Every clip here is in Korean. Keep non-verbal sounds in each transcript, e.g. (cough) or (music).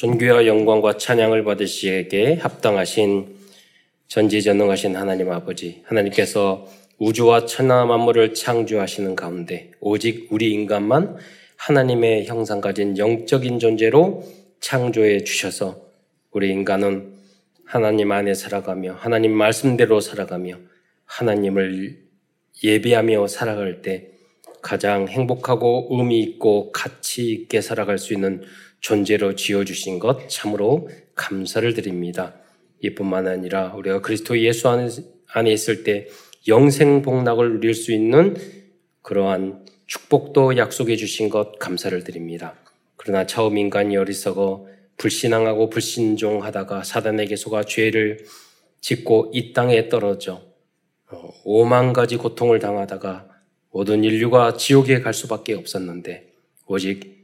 존귀와 영광과 찬양을 받으시기에 합당하신 전지전능하신 하나님 아버지, 하나님께서 우주와 천하 만물을 창조하시는 가운데 오직 우리 인간만 하나님의 형상 가진 영적인 존재로 창조해 주셔서 우리 인간은 하나님 안에 살아가며 하나님 말씀대로 살아가며 하나님을 예배하며 살아갈 때 가장 행복하고 의미 있고 가치 있게 살아갈 수 있는 존재로 지어주신 것 참으로 감사를 드립니다. 이뿐만 아니라 우리가 그리스도 예수 안에 있을 때 영생 복락을 누릴 수 있는 그러한 축복도 약속해 주신 것 감사를 드립니다. 그러나 처음 인간이 어리석어 불신앙하고 불신종하다가 사단에게 속아 죄를 짓고 이 땅에 떨어져 어, 오만 가지 고통을 당하다가 모든 인류가 지옥에 갈 수밖에 없었는데 오직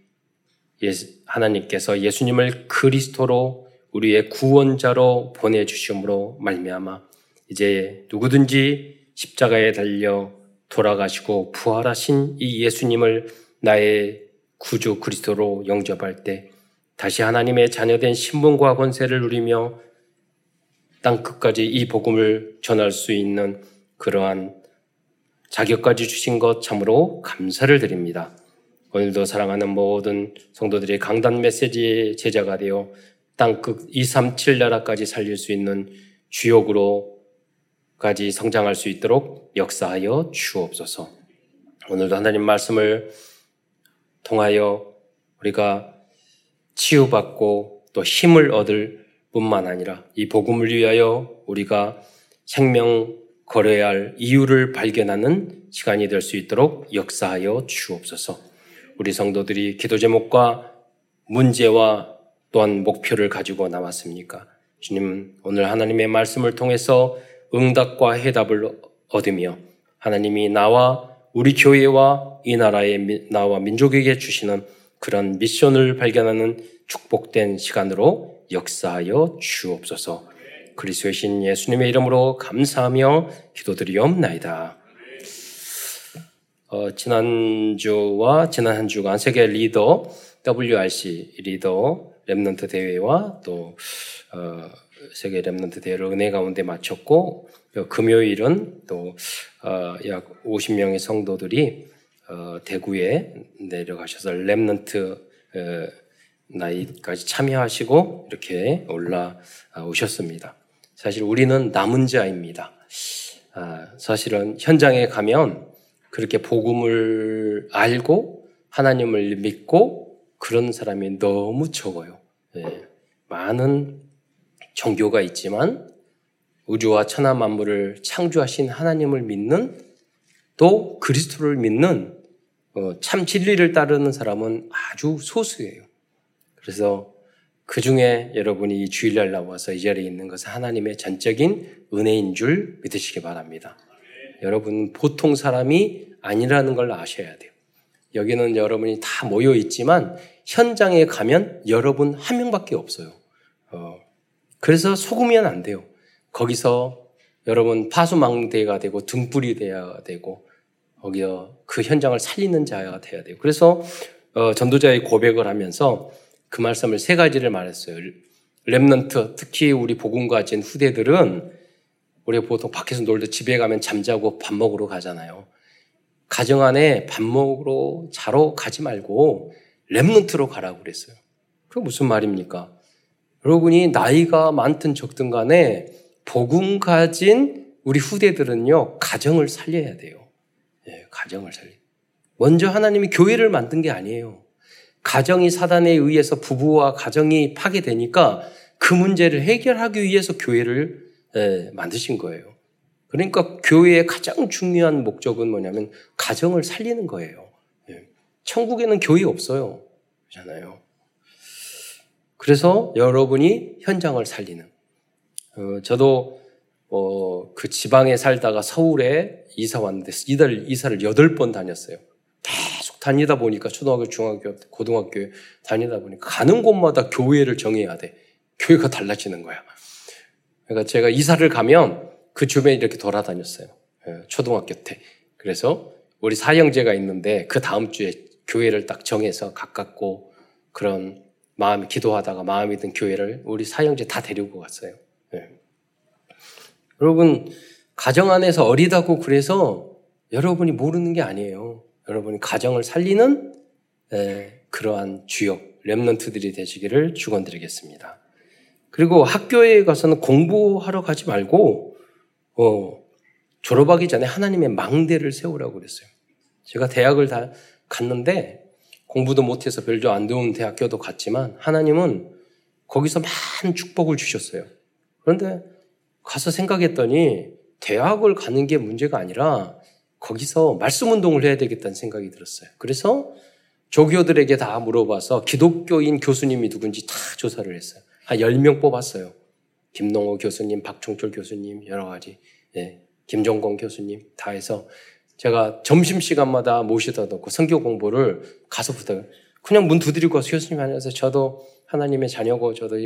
하나님께서 예수님을 그리스도로 우리의 구원자로 보내주심으로 말미암아 이제 누구든지 십자가에 달려 돌아가시고 부활하신 이 예수님을 나의 구주 그리스도로 영접할 때 다시 하나님의 자녀된 신분과 권세를 누리며 땅 끝까지 이 복음을 전할 수 있는 그러한 자격까지 주신 것 참으로 감사를 드립니다. 오늘도 사랑하는 모든 성도들이 강단 메시지의 제자가 되어 땅끝 237 나라까지 살릴 수 있는 주역으로까지 성장할 수 있도록 역사하여 주옵소서. 오늘도 하나님 말씀을 통하여 우리가 치유받고 또 힘을 얻을 뿐만 아니라 이 복음을 위하여 우리가 생명 걸어야 할 이유를 발견하는 시간이 될 수 있도록 역사하여 주옵소서. 우리 성도들이 기도 제목과 문제와 또한 목표를 가지고 나왔습니까? 주님, 오늘 하나님의 말씀을 통해서 응답과 해답을 얻으며 하나님이 나와 우리 교회와 이 나라의 나와 민족에게 주시는 그런 미션을 발견하는 축복된 시간으로 역사하여 주옵소서. 그리스도이신 예수님의 이름으로 감사하며 기도드리옵나이다. 어, 지난주와 지난 한 주간 세계 리더 WRC 리더 remnant 대회와 또 어, 세계 remnant 대회를 은혜 가운데 마쳤고 금요일은 또 약 어, 50명의 성도들이 어, 대구에 내려가셔서 remnant 어, 나이까지 참여하시고 이렇게 올라오셨습니다. 사실 우리는 남은 자입니다. 아, 사실은 현장에 가면 그렇게 복음을 알고 하나님을 믿고 그런 사람이 너무 적어요. 예, 많은 종교가 있지만 우주와 천하 만물을 창조하신 하나님을 믿는 또 그리스도를 믿는 어, 참 진리를 따르는 사람은 아주 소수예요. 그래서 그 중에 여러분이 이 주일날 나와서 이 자리에 있는 것은 하나님의 전적인 은혜인 줄 믿으시기 바랍니다. 여러분 보통 사람이 아니라는 걸 아셔야 돼요. 여기는 여러분이 다 모여 있지만 현장에 가면 여러분 한 명밖에 없어요. 어, 그래서 속으면 안 돼요. 거기서 여러분 파수망대가 되고 등불이 돼야 되고 거기서 그 현장을 살리는 자가 돼야 돼요. 그래서 어, 전도자의 고백을 하면서 그 말씀을 세 가지를 말했어요. Remnant, 특히 우리 복음 가진 후대들은 우리가 보통 밖에서 놀다 집에 가면 잠자고 밥 먹으러 가잖아요. 가정 안에 밥 먹으러 자러 가지 말고 remnant로 가라고 그랬어요. 그게 무슨 말입니까? 여러분이 나이가 많든 적든 간에 복음 가진 우리 후대들은요, 가정을 살려야 돼요. 예, 가정을 살려. 먼저 하나님이 교회를 만든 게 아니에요. 가정이 사단에 의해서 부부와 가정이 파괴되니까 그 문제를 해결하기 위해서 교회를 예, 만드신 거예요. 그러니까 교회의 가장 중요한 목적은 뭐냐면 가정을 살리는 거예요. 예. 천국에는 교회 없어요. 그렇잖아요. 그래서 여러분이 현장을 살리는. 어, 저도 어, 그 지방에 살다가 서울에 이사 왔는데 이달 이사를 여덟 번 다녔어요. 계속 다니다 보니까 초등학교, 중학교, 고등학교 다니다 보니까 가는 곳마다 교회를 정해야 돼. 교회가 달라지는 거야. 그러니까 제가 이사를 가면 그 주변에 이렇게 돌아다녔어요. 예, 초등학교 때. 그래서 우리 사형제가 있는데 그 다음 주에 교회를 딱 정해서 가깝고 그런 마음 기도하다가 마음이 든 교회를 우리 사형제 다 데리고 갔어요. 네. 여러분 가정 안에서 어리다고 그래서 여러분이 모르는 게 아니에요. 여러분이 가정을 살리는 에, 그러한 주역 렘넌트들이 되시기를 축원드리겠습니다. 그리고 학교에 가서는 공부하러 가지 말고 어, 졸업하기 전에 하나님의 망대를 세우라고 그랬어요. 제가 대학을 다 갔는데 공부도 못해서 별로 안 좋은 대학교도 갔지만 하나님은 거기서 많은 축복을 주셨어요. 그런데 가서 생각했더니 대학을 가는 게 문제가 아니라 거기서 말씀 운동을 해야 되겠다는 생각이 들었어요. 그래서 조교들에게 다 물어봐서 기독교인 교수님이 누군지 다 조사를 했어요. 한 10명 뽑았어요. 김동호 교수님, 박종철 교수님, 여러 가지, 예, 김종건 교수님 다 해서 제가 점심시간마다 모시다 놓고 성교 공부를 가서 부터 그냥 문 두드리고 가서 교수님 안녕하세요. 저도 하나님의 자녀고 저도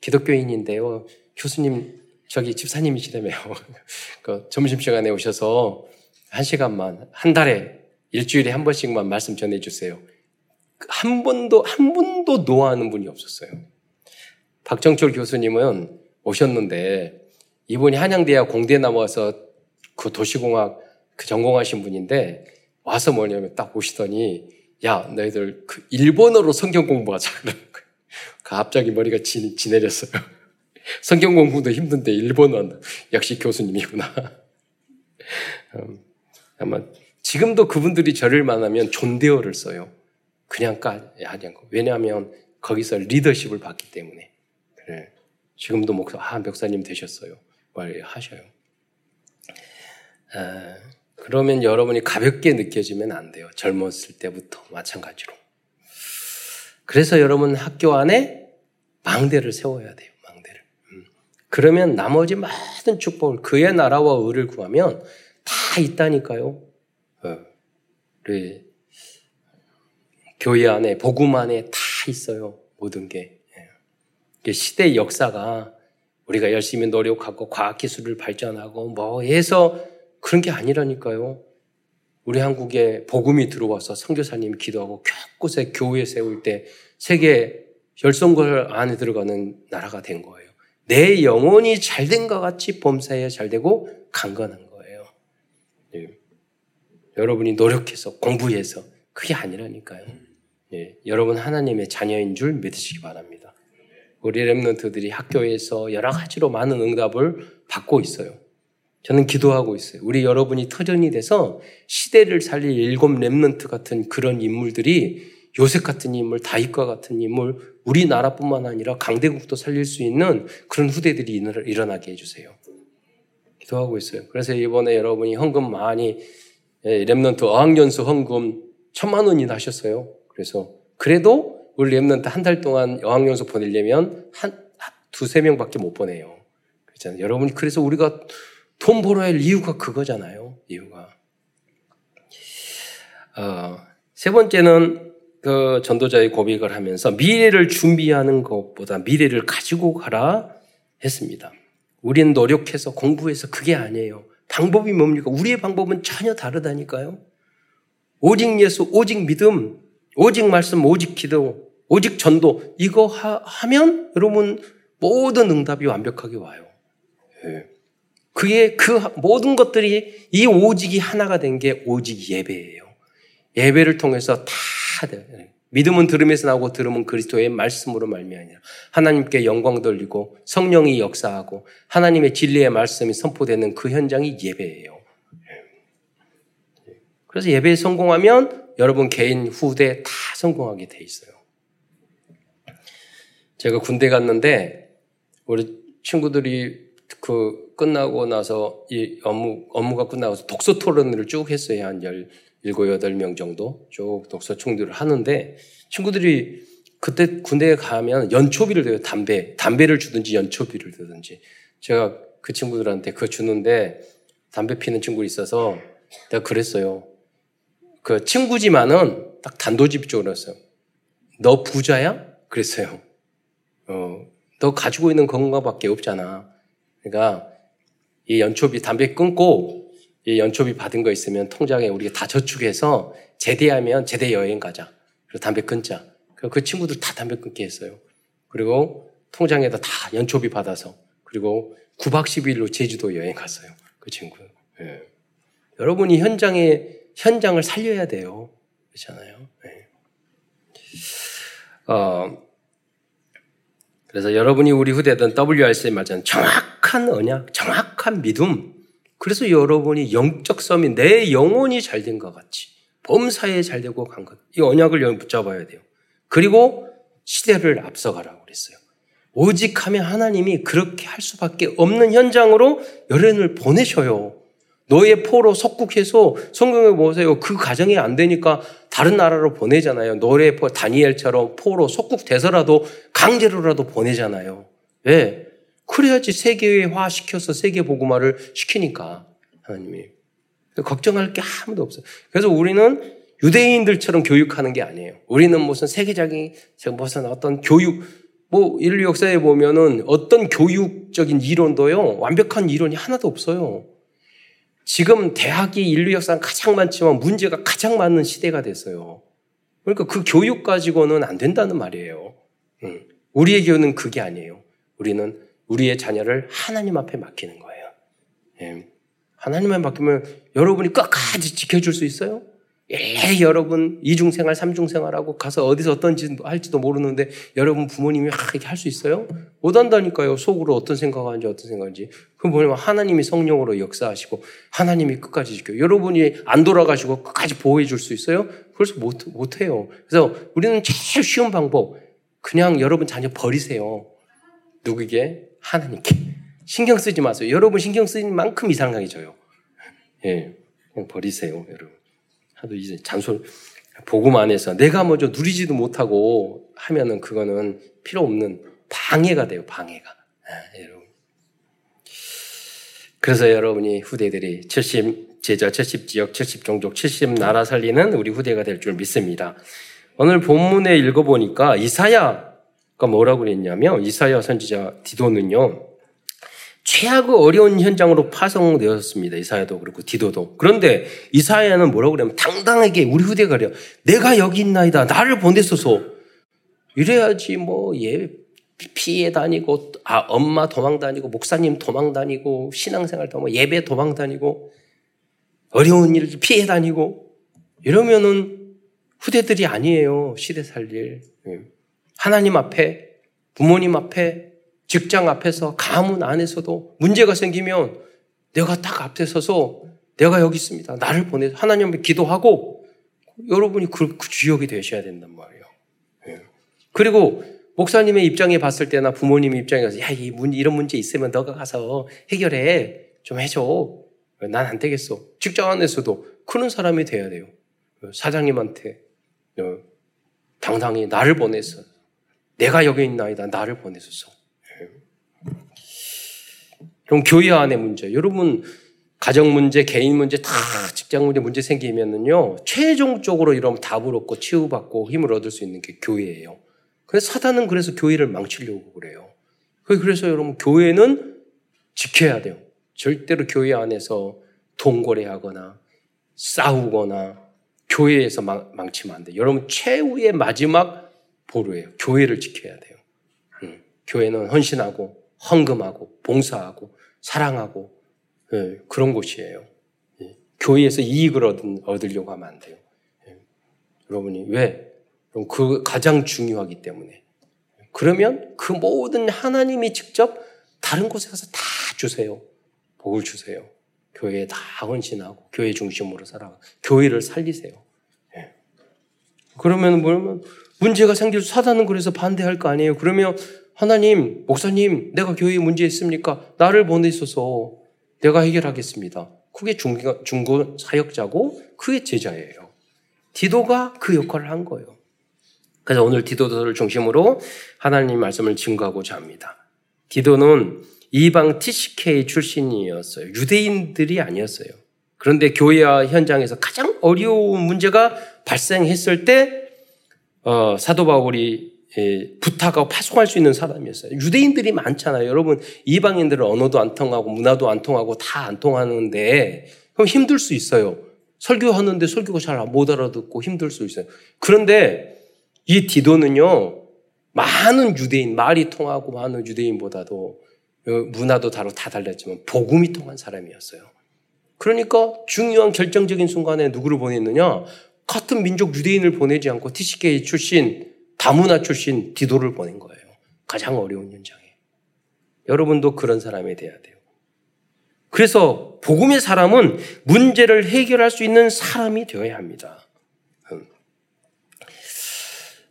기독교인인데요. 교수님 저기 집사님이시라며요. (laughs) 그 점심시간에 오셔서 한 시간만 한 달에 일주일에 한 번씩만 말씀 전해주세요. 한 번도 한 번도 노하는 분이 없었어요. 박정철 교수님은 오셨는데 이분이 한양대학 공대 나와서 그 도시공학 그 전공하신 분인데 와서 뭐냐면 딱 보시더니 야 너희들 그 일본어로 성경 공부하자 (laughs) 그러는 거예요. 갑자기 머리가 지, 지 내렸어요. (laughs) 성경 공부도 힘든데 일본어 역시 교수님이구나. (laughs) 음, 아마 지금도 그분들이 저를 만나면 존대어를 써요. 그냥 까 하냐고. 왜냐하면 거기서 리더십을 받기 때문에. 지금도 목사, 아, 목사님 되셨어요. 말 하셔요. 아, 그러면 여러분이 가볍게 느껴지면 안 돼요. 젊었을 때부터 마찬가지로. 그래서 여러분 학교 안에 망대를 세워야 돼요. 망대를. 음. 그러면 나머지 모든 축복을 그의 나라와 의를 구하면 다 있다니까요. 어. 교회 안에 복음 안에 다 있어요. 모든 게. 예. 시대 역사가 우리가 열심히 노력하고 과학기술을 발전하고 뭐 해서 그런 게 아니라니까요. 우리 한국에 복음이 들어와서 선교사님이 기도하고 곳곳에 교회 세울 때 세계 열성걸 안에 들어가는 나라가 된 거예요. 내 영혼이 잘 된 것 같이 범사에 잘 되고 강건한 거예요. 네. 여러분이 노력해서 공부해서 그게 아니라니까요. 네. 여러분 하나님의 자녀인 줄 믿으시기 바랍니다. 우리 remnant들이 학교에서 여러 가지로 많은 응답을 받고 있어요. 저는 기도하고 있어요. 우리 여러분이 터전이 돼서 시대를 살릴 일곱 remnant 같은 그런 인물들이 요셉 같은 인물, 다윗과 같은 인물, 우리나라뿐만 아니라 강대국도 살릴 수 있는 그런 후대들이 일어나게 해주세요. 기도하고 있어요. 그래서 이번에 여러분이 헌금 많이 remnant 어학연수 헌금 천만 원이나 내셨어요. 그래서 그래도 우리 remnant 한 달 동안 어학연수 보내려면 한 두세 명밖에 못 보내요. 그렇잖아요. 여러분 그래서 우리가 돈 벌어야 할 이유가 그거잖아요. 이유가. 어, 세 번째는 그 전도자의 고백을 하면서 미래를 준비하는 것보다 미래를 가지고 가라 했습니다. 우리는 노력해서 공부해서 그게 아니에요. 방법이 뭡니까? 우리의 방법은 전혀 다르다니까요. 오직 예수, 오직 믿음, 오직 말씀, 오직 기도, 오직 전도 이거 하, 면 여러분 모든 응답이 완벽하게 와요. 네. 그게 그 모든 것들이 이 오직이 하나가 된 게 오직 예배예요. 예배를 통해서 다 믿음은 들음에서 나오고 들음은 그리스도의 말씀으로 말미암아 하나님께 영광 돌리고 성령이 역사하고 하나님의 진리의 말씀이 선포되는 그 현장이 예배예요. 그래서 예배에 성공하면 여러분 개인 후대 다 성공하게 돼 있어요. 제가 군대 갔는데 우리 친구들이 그 끝나고 나서 이 업무, 업무가 끝나고서 독서 토론을 쭉 했어요. 한 17, 8명 정도 쭉 독서 총들을 하는데 친구들이 그때 군대에 가면 연초비를 줘요. 담배. 담배를 주든지 연초비를 주든지. 제가 그 친구들한테 그거 주는데 담배 피는 친구 있어서 내가 그랬어요. 그 친구지만은 딱 단도직입적으로 했어요. 너 부자야? 그랬어요. 어, 너 가지고 있는 건가밖에 없잖아. 그러니까 이 연초비 담배 끊고 이 연초비 받은 거 있으면 통장에 우리가 다 저축해서 제대하면 제대 여행 가자. 그리고 담배 끊자. 그 친구들 다 담배 끊게 했어요. 그리고 통장에다 다 연초비 받아서 그리고 9박 10일로 제주도 여행 갔어요. 그 친구. 예. 여러분이 현장에 현장을 살려야 돼요. 그렇잖아요. 예. 어, 그래서 여러분이 우리 후대든 WRC에 맞은 정확한 언약, 정확한 믿음. 그래서 여러분이 영적 섬이 내 영혼이 잘 된 것 같이 범사에 잘 되고 간 것. 이 언약을 붙잡아야 돼요. 그리고 시대를 앞서가라고 그랬어요. 오직 하면 하나님이 그렇게 할 수밖에 없는 현장으로 여론을 보내셔요. 너의 포로 속국해서 성경에 보세요. 그 가정이 안 되니까 다른 나라로 보내잖아요. 노래 포 다니엘처럼 포로 속국돼서라도 강제로라도 보내잖아요. 왜? 그래야지 세계화 시켜서 세계 보고마를 시키니까 하나님이 걱정할 게 아무도 없어요. 그래서 우리는 유대인들처럼 교육하는 게 아니에요. 우리는 무슨 세계적인 무슨 어떤 교육 뭐 인류 역사에 보면은 어떤 교육적인 이론도요 완벽한 이론이 하나도 없어요. 지금 대학이 인류 역사는 가장 많지만 문제가 가장 많은 시대가 됐어요. 그러니까 그 교육 가지고는 안 된다는 말이에요. 우리의 교육은 그게 아니에요. 우리는 우리의 자녀를 하나님 앞에 맡기는 거예요. 예. 하나님 앞에 맡기면 여러분이 끝까지 지켜줄 수 있어요? 예, 여러분 이중생활, 삼중생활하고 가서 어디서 어떤 짓 할지도 모르는데 여러분 부모님이 이렇게 할 수 있어요? 못 한다니까요. 속으로 어떤 생각하는지 어떤 생각인지. 그럼 뭐냐면 하나님이 성령으로 역사하시고 하나님이 끝까지 지켜. 여러분이 안 돌아가시고 끝까지 보호해 줄 수 있어요? 그래서 못, 못 해요. 그래서 우리는 제일 쉬운 방법. 그냥 여러분 자녀 버리세요. 누구에게? 하나님께. 신경 쓰지 마세요. 여러분 신경 쓰는 만큼 이상하게 져요. 예. 그냥 버리세요, 여러분. 하도 이제 잔소리, 복음 안에서 내가 먼저 누리지도 못하고 하면은 그거는 필요 없는 방해가 돼요, 방해가. 아, 여러분. 그래서 여러분이 후대들이 70 제자, 70 지역, 70 종족, 70 나라 살리는 우리 후대가 될 줄 믿습니다. 오늘 본문에 읽어보니까 이사야가 뭐라고 그랬냐면 이사야 선지자 디도는요. 최악의 어려운 현장으로 파송되었습니다. 이사야도 그렇고 디도도. 그런데 이사야는 뭐라고 그러냐면 당당하게 우리 후대가 그래요. 내가 여기 있나이다. 나를 보내소서. 이래야지 뭐얘 피해 다니고 아 엄마 도망 다니고 목사님 도망 다니고 신앙생활 도망 예배 도망 다니고 어려운 일을 피해 다니고 이러면은 후대들이 아니에요. 시대 살릴. 예. 하나님 앞에 부모님 앞에 직장 앞에서 가문 안에서도 문제가 생기면 내가 딱 앞에 서서 내가 여기 있습니다. 나를 보내 하나님께 기도하고 여러분이 그, 그 주역이 되셔야 된단 말이에요. 예. 그리고 목사님의 입장에 봤을 때나 부모님 입장에 가서 야, 이 문, 이런 문제 있으면 너가 가서 해결해. 좀 해줘. 난 안 되겠어. 직장 안에서도 그런 사람이 돼야 돼요. 사장님한테 어, 당당히 나를 보내서 내가 여기 있나이다. 나를 보내소서. 그럼 교회 안의 문제. 여러분, 가정 문제, 개인 문제, 다 직장 문제, 문제 생기면은요, 최종적으로 이런 답을 얻고 치유받고 힘을 얻을 수 있는 게 교회예요. 그래서 사단은 그래서 교회를 망치려고 그래요. 그래서 여러분, 교회는 지켜야 돼요. 절대로 교회 안에서 동거래하거나 싸우거나 교회에서 망, 망치면 안 돼요. 여러분, 최후의 마지막 보루예요. 교회를 지켜야 돼요. 음, 교회는 헌신하고 헌금하고 봉사하고 사랑하고 예, 그런 곳이에요. 예, 교회에서 이익을 얻은, 얻으려고 하면 안 돼요. 예, 여러분이 왜? 그 가장 중요하기 때문에. 그러면 그 모든 하나님이 직접 다른 곳에 가서 다 주세요. 복을 주세요. 교회에 다 헌신하고 교회 중심으로 살아가 교회를 살리세요. 예. 그러면 뭐냐면 문제가 생길 사단은 그래서 반대할 거 아니에요. 그러면 하나님, 목사님, 내가 교회에 문제 있습니까? 나를 보내소서. 내가 해결하겠습니다. 그게 중고 사역자고 그게 제자예요. 디도가 그 역할을 한 거예요. 그래서 오늘 디도를 중심으로 하나님 말씀을 증거하고자 합니다. 디도는 이방 TCK 출신이었어요. 유대인들이 아니었어요. 그런데 교회와 현장에서 가장 어려운 문제가 발생했을 때 어, 사도 바울이 예, 부탁하고 파송할 수 있는 사람이었어요. 유대인들이 많잖아요. 여러분, 이방인들은 언어도 안 통하고 문화도 안 통하고 다 안 통하는데 그럼 힘들 수 있어요. 설교하는데 설교가 잘 못 알아듣고 힘들 수 있어요. 그런데 이 디도는요, 많은 유대인, 말이 통하고 많은 유대인보다도 어, 문화도 다로 다 달랐지만 복음이 통한 사람이었어요. 그러니까 중요한 결정적인 순간에 누구를 보냈느냐? 같은 민족 유대인을 보내지 않고 TCK 출신, 다문화 출신 디도를 보낸 거예요. 가장 어려운 현장에. 여러분도 그런 사람이 돼야 돼요. 그래서 복음의 사람은 문제를 해결할 수 있는 사람이 되어야 합니다. 음.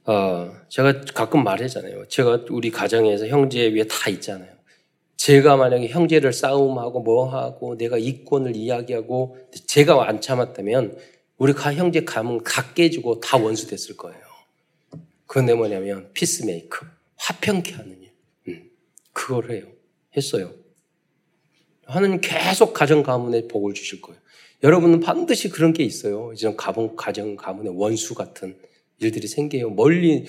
어, 제가 가끔 말하잖아요. 제가 우리 가정에서 형제 위에 다 있잖아요. 제가 만약에 형제를 싸움하고 뭐 하고 내가 이권을 이야기하고 제가 안 참았다면 우리 가 형제 감은 다 깨지고 다 원수 됐을 거예요. 그건 뭐냐면 피스메이커 화평케 하는 일. 음, 그걸 해요. 했어요. 하나님 계속 가정 가문에 복을 주실 거예요. 여러분은 반드시 그런 게 있어요. 이제 가정 가정 가문의 원수 같은 일들이 생겨요. 멀리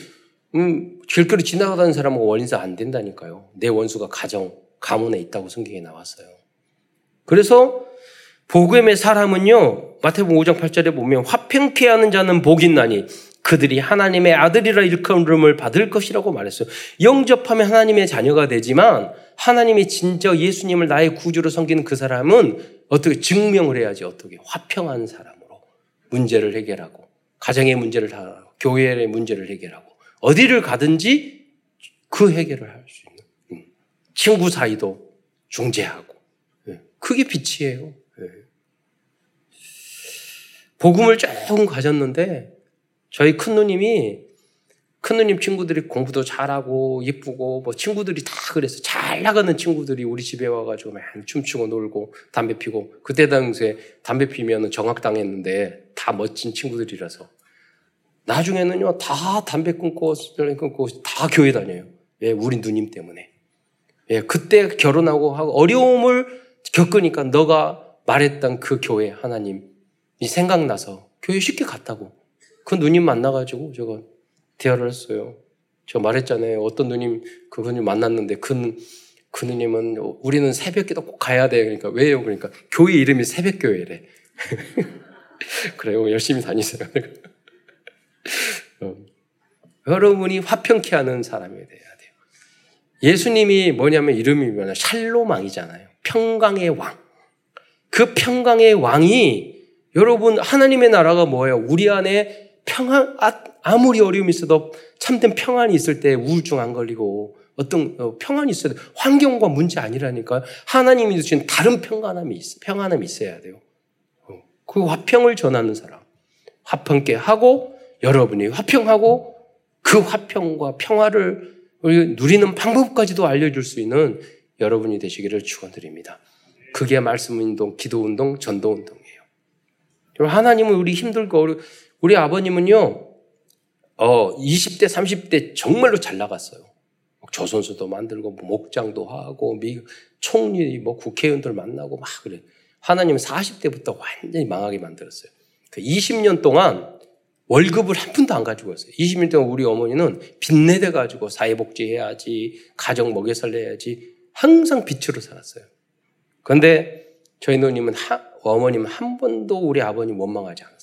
음, 길거리 지나가다는 사람은 원인사 안 된다니까요. 내 원수가 가정 가문에 있다고 성경에 나왔어요. 그래서 복음의 사람은요. 마태복음 5장 8절에 보면 화평케 하는 자는 복이 나니 그들이 하나님의 아들이라 일컬음을 받을 것이라고 말했어요. 영접하면 하나님의 자녀가 되지만 하나님이 진짜 예수님을 나의 구주로 섬기는 그 사람은 어떻게 증명을 해야지 어떻게 화평한 사람으로 문제를 해결하고 가정의 문제를 다 교회의 문제를 해결하고 어디를 가든지 그 해결을 할 수 있는 음. 친구 사이도 중재하고 예. 그게 빛이에요. 예. 복음을 조금 가졌는데 저희 큰 누님이 큰 누님 친구들이 공부도 잘하고 예쁘고 뭐 친구들이 다 그랬어요. 잘 나가는 친구들이 우리 집에 와가지고 맨 춤추고 놀고 담배 피고 그때 당시에 담배 피면 정학당했는데 다 멋진 친구들이라서 나중에는요 다 담배 끊고 끊고 다 교회 다녀요. 왜 우리 누님 때문에. 예, 그때 결혼하고 하고 어려움을 겪으니까 너가 말했던 그 교회 하나님이 생각나서 교회 쉽게 갔다고. 그 누님 만나가지고 제가 대화를 했어요. 저 말했잖아요. 어떤 누님, 그 누님 만났는데 그, 그 누님은 우리는 새벽 기도 꼭 가야 돼. 그러니까 왜요? 그러니까 교회 이름이 새벽 교회래. (laughs) 그래요. 열심히 다니세요. (laughs) 어. 여러분이 화평케 하는 사람이 돼야 돼요. 예수님이 뭐냐면 이름이 뭐냐 샬로망이잖아요. 평강의 왕. 그 평강의 왕이 여러분 하나님의 나라가 뭐예요? 우리 안에 평안, 아, 아무리 어려움이 있어도 참된 평안이 있을 때 우울증 안 걸리고 어떤 어, 평안이 있어도 환경과 문제 아니라니까요. 하나님이 주신 다른 평안함이 있어, 평안함이 있어야 돼요. 어, 그 화평을 전하는 사람. 화평케 하고 여러분이 화평하고 그 화평과 평화를 누리는 방법까지도 알려줄 수 있는 여러분이 되시기를 축원드립니다. 그게 말씀 운동, 기도 운동, 전도 운동이에요. 하나님은 우리 힘들고 우리 아버님은요, 어, 20대, 30대 정말로 잘 나갔어요. 조선소도 만들고, 뭐 목장도 하고, 미, 총리, 뭐 국회의원들 만나고 막 그래. 하나님은 40대부터 완전히 망하게 만들었어요. 그 20년 동안 월급을 한 푼도 안 가지고 왔어요. 20년 동안 우리 어머니는 빚내대 가지고 사회복지 해야지, 가정 먹여 살려야지, 항상 빚으로 살았어요. 그런데 저희 누님은 하, 어머님은 한 번도 우리 아버님 원망하지 않았어요.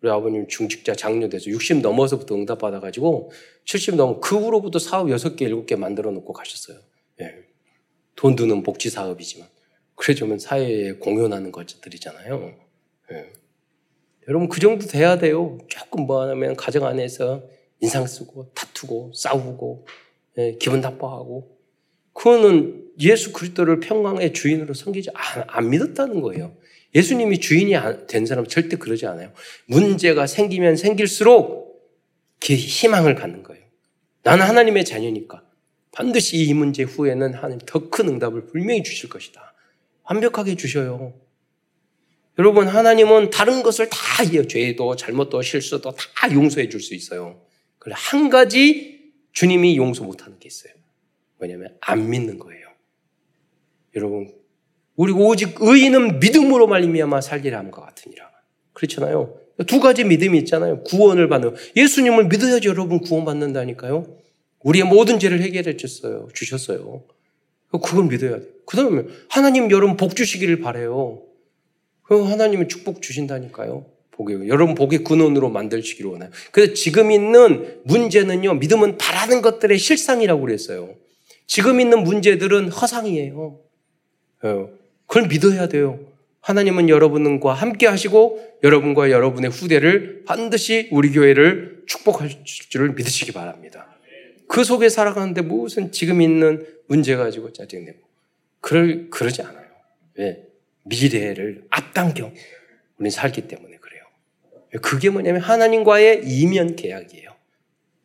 우리 아버님 중직자 장녀돼서 60 넘어서부터 응답 받아가지고 70 넘어 그 후로부터 사업 6개, 7개 만들어 놓고 가셨어요. 예. 돈 드는 복지 사업이지만. 그래주면 사회에 공연하는 것들이잖아요. 예. 여러분 그 정도 돼야 돼요. 조금 뭐 하냐면 가정 안에서 인상 쓰고 다투고 싸우고 예, 기분 나빠하고 그거는 예수 그리스도를 평강의 주인으로 섬기지 안, 안 믿었다는 거예요. 예수님이 주인이 된 사람은 절대 그러지 않아요. 문제가 생기면 생길수록 그 희망을 갖는 거예요. 나는 하나님의 자녀니까 반드시 이 문제 후에는 하나님 더 큰 응답을 분명히 주실 것이다. 완벽하게 주셔요. 여러분, 하나님은 다른 것을 다 이해, 죄도, 잘못도, 실수도 다 용서해 줄 수 있어요. 그런데 한 가지 주님이 용서 못하는 게 있어요. 뭐냐면, 안 믿는 거예요. 여러분, 우리 오직 의인은 믿음으로 말미암아 살리라 함과 같으니라. 그렇잖아요. 두 가지 믿음이 있잖아요. 구원을 받는 예수님을 믿어야지 여러분 구원받는다니까요. 우리의 모든 죄를 해결해 주셨어요. 주셨어요. 그걸 믿어야 돼요. 그 다음에 하나님 여러분 복 주시기를 바래요. 하나님이 축복 주신다니까요. 복이 여러분 복의 근원으로 만들시기를 원해요. 그래서 지금 있는 문제는요. 믿음은 바라는 것들의 실상이라고 그랬어요. 지금 있는 문제들은 허상이에요. 어, 그걸 믿어야 돼요. 하나님은 여러분과 함께 하시고 여러분과 여러분의 후대를 반드시 우리 교회를 축복할 줄을 믿으시기 바랍니다. 그 속에 살아가는데 무슨 지금 있는 문제 가지고 짜증내고 그럴 그러지 않아요. 왜? 미래를 앞당겨 우리는 살기 때문에 그래요. 그게 뭐냐면 하나님과의 이면 계약이에요.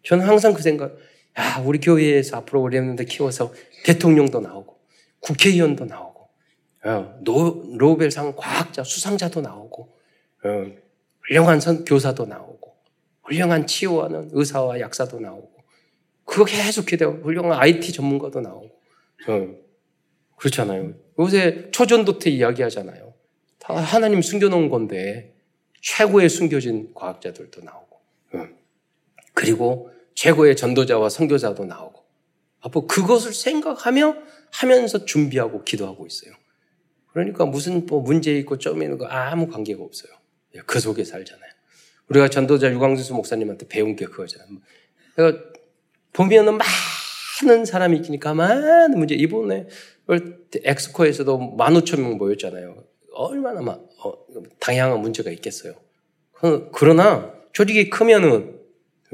저는 항상 그 생각, 야, 우리 교회에서 앞으로 우리 랩런들 키워서 대통령도 나오고 국회의원도 나오고 어, 노, 노벨상 과학자 수상자도 나오고 어, 훌륭한 선 교사도 나오고 훌륭한 치유하는 의사와 약사도 나오고 그거 계속 기대고 훌륭한 IT 전문가도 나오고 어, 그렇잖아요. 요새 초전도태 이야기 하잖아요. 다 하나님 숨겨놓은 건데 최고의 숨겨진 과학자들도 나오고 그리고 최고의 전도자와 선교자도 나오고 앞으로 그것을 생각하며 하면서 준비하고 기도하고 있어요. 그러니까 무슨 뭐 문제 있고 점 있는 거 아무 관계가 없어요. 예, 그 속에 살잖아요. 우리가 전도자 유광수 목사님한테 배운 게 그거잖아요. 그러니까 보면은 많은 사람이 있으니까 많은 문제. 이번에 엑스코에서도 만 오천 명 모였잖아요. 얼마나 막 어, 당향한 문제가 있겠어요. 그러나 조직이 크면은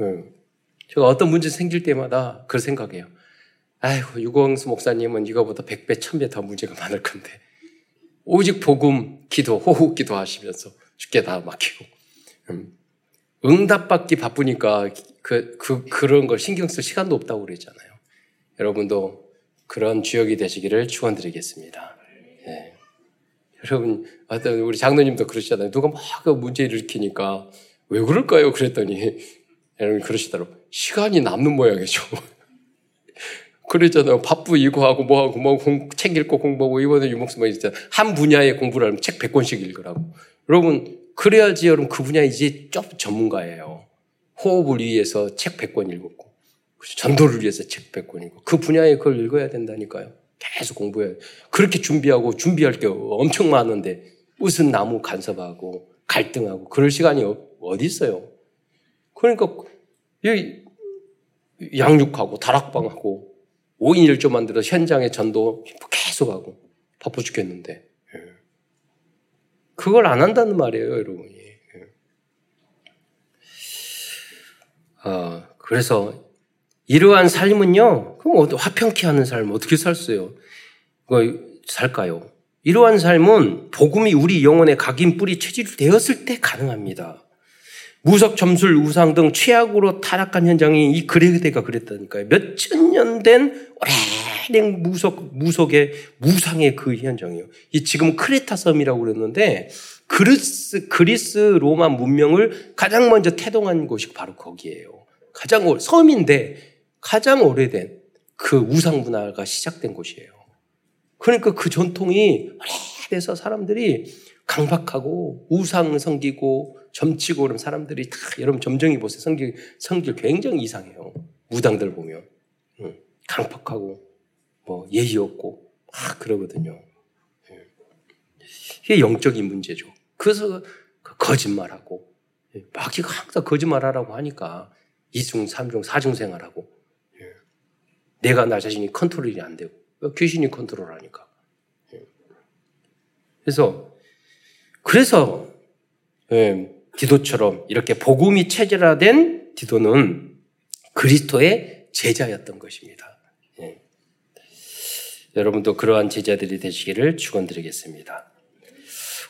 음, 제가 어떤 문제 생길 때마다 그 생각해요. 아이고 유광수 목사님은 이거보다 백배 천배 더 문제가 많을 건데 오직 복음 기도 호흡 기도하시면서 죽게 다 막히고 음, 응답받기 바쁘니까 그, 그, 그런 걸 신경 쓸 시간도 없다고 그랬잖아요. 여러분도 그런 주역이 되시기를 축원드리겠습니다. 예. 여러분, 어떤 우리 장로님도 그러시잖아요. 누가 막그 문제 일으키니까 왜 그럴까요? 그랬더니 여러분 그러시더라고. 시간이 남는 모양이죠. 그랬잖아요. 바쁘 이거 하고 뭐 하고 뭐 공, 책 읽고 공부하고 이번에 유목수만 있잖아요. 한 분야의 공부를 하면 책 100권씩 읽으라고. 여러분 그래야지 여러분 그 분야 이제 좀 전문가예요. 호흡을 위해서 책 100권 읽었고 전도를 위해서 책 100권 읽고 그 분야에 그걸 읽어야 된다니까요. 계속 공부해야 돼. 그렇게 준비하고 준비할 게 엄청 많은데 무슨 나무 간섭하고 갈등하고 그럴 시간이 어디 있어요. 그러니까 여기 양육하고 다락방하고 5인 1조 만들어 현장에 전도 계속 하고 바빠 죽겠는데 예. 그걸 안 한다는 말이에요, 여러분이. 예. 아, 그래서 이러한 삶은요, 그럼 화평케 하는 삶 어떻게 살수요? 살까요? 이러한 삶은 복음이 우리 영혼의 각인 뿌리 체질 되었을 때 가능합니다. 무석 점술 우상 등 최악으로 타락한 현장이 이 그레게대가 그랬다니까요. 몇 천 년 된 오래된 무석 무석의 무상의 그 현장이요. 이 지금 크레타 섬이라고 그랬는데 그리스 그리스 로마 문명을 가장 먼저 태동한 곳이 바로 거기에요. 가장 섬인데 가장 오래된 그 우상 문화가 시작된 곳이에요. 그러니까 그 전통이 오래돼서 사람들이 강박하고 우상 섬기고 점치고 그런 사람들이 다 여러분 점정이 보세요. 성질 성질 굉장히 이상해요. 무당들 보면 응. 강박하고 뭐 예의 없고 막 그러거든요. 예. 이게 영적인 문제죠. 그래서 그 거짓말하고 예. 마귀가 항상 거짓말하라고 하니까 이중, 삼중, 사중 생활하고 예. 내가 나 자신이 컨트롤이 안 되고 귀신이 컨트롤하니까. 그래서 그래서 디도처럼 이렇게 복음이 체질화된 디도는 그리스도의 제자였던 것입니다. 예. 여러분도 그러한 제자들이 되시기를 축원드리겠습니다.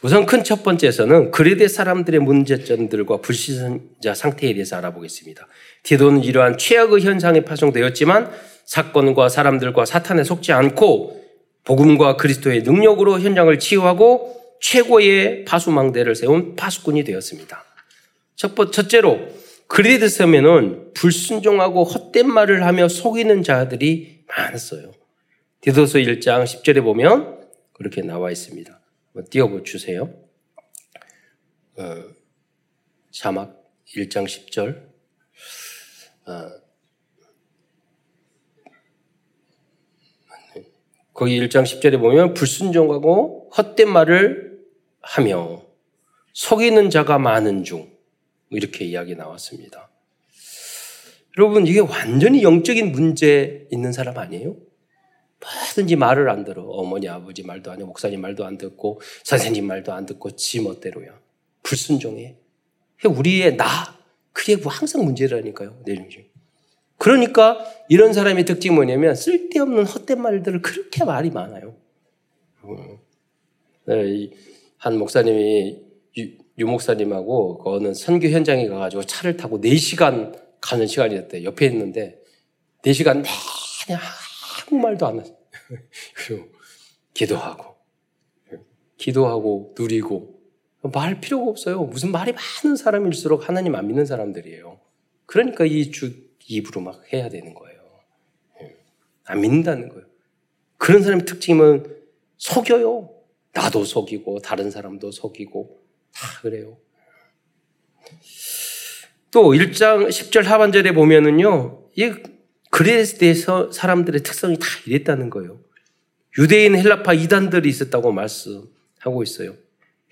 우선 큰 첫 번째에서는 그레데 사람들의 문제점들과 불신자 상태에 대해서 알아보겠습니다. 디도는 이러한 최악의 현상에 파송되었지만 사건과 사람들과 사탄에 속지 않고 복음과 그리스도의 능력으로 현장을 치유하고 최고의 파수망대를 세운 파수꾼이 되었습니다. 첫 번, 첫째로 그리드 섬에는 불순종하고 헛된 말을 하며 속이는 자들이 많았어요. 디도서 1장 10절에 보면 그렇게 나와 있습니다. 띄워 주세요. 어, 자막 1장 10절. 어, 거기 1장 10절에 보면 불순종하고 헛된 말을 하며 속이는 자가 많은 중 이렇게 이야기 나왔습니다. 여러분 이게 완전히 영적인 문제 있는 사람 아니에요? 뭐든지 말을 안 들어. 어머니 아버지 말도 안 해. 목사님 말도 안 듣고 선생님 말도 안 듣고 지 멋대로야. 불순종해. 우리의 나 그게 뭐 항상 문제라니까요. 내 중심. 그러니까 이런 사람의 특징이 뭐냐면 쓸데없는 헛된 말들을 그렇게 말이 많아요. 네, 한 목사님이 유, 목사님하고 그 어느 선교 현장에 가가지고 차를 타고 4시간 가는 시간이었대. 옆에 있는데 4시간 내내 아무 말도 안 하죠. (laughs) 그리고 기도하고 기도하고 누리고 말 필요가 없어요. 무슨 말이 많은 사람일수록 하나님 안 믿는 사람들이에요. 그러니까 이 주 입으로 막 해야 되는 거예요. 예. 안 믿는다는 거예요. 그런 사람의 특징은 속여요. 나도 속이고 다른 사람도 속이고 다 그래요. 또 1장 10절 하반절에 보면은요. 이 그레스에 대해서 사람들의 특성이 다 이랬다는 거예요. 유대인 헬라파 이단들이 있었다고 말씀하고 있어요.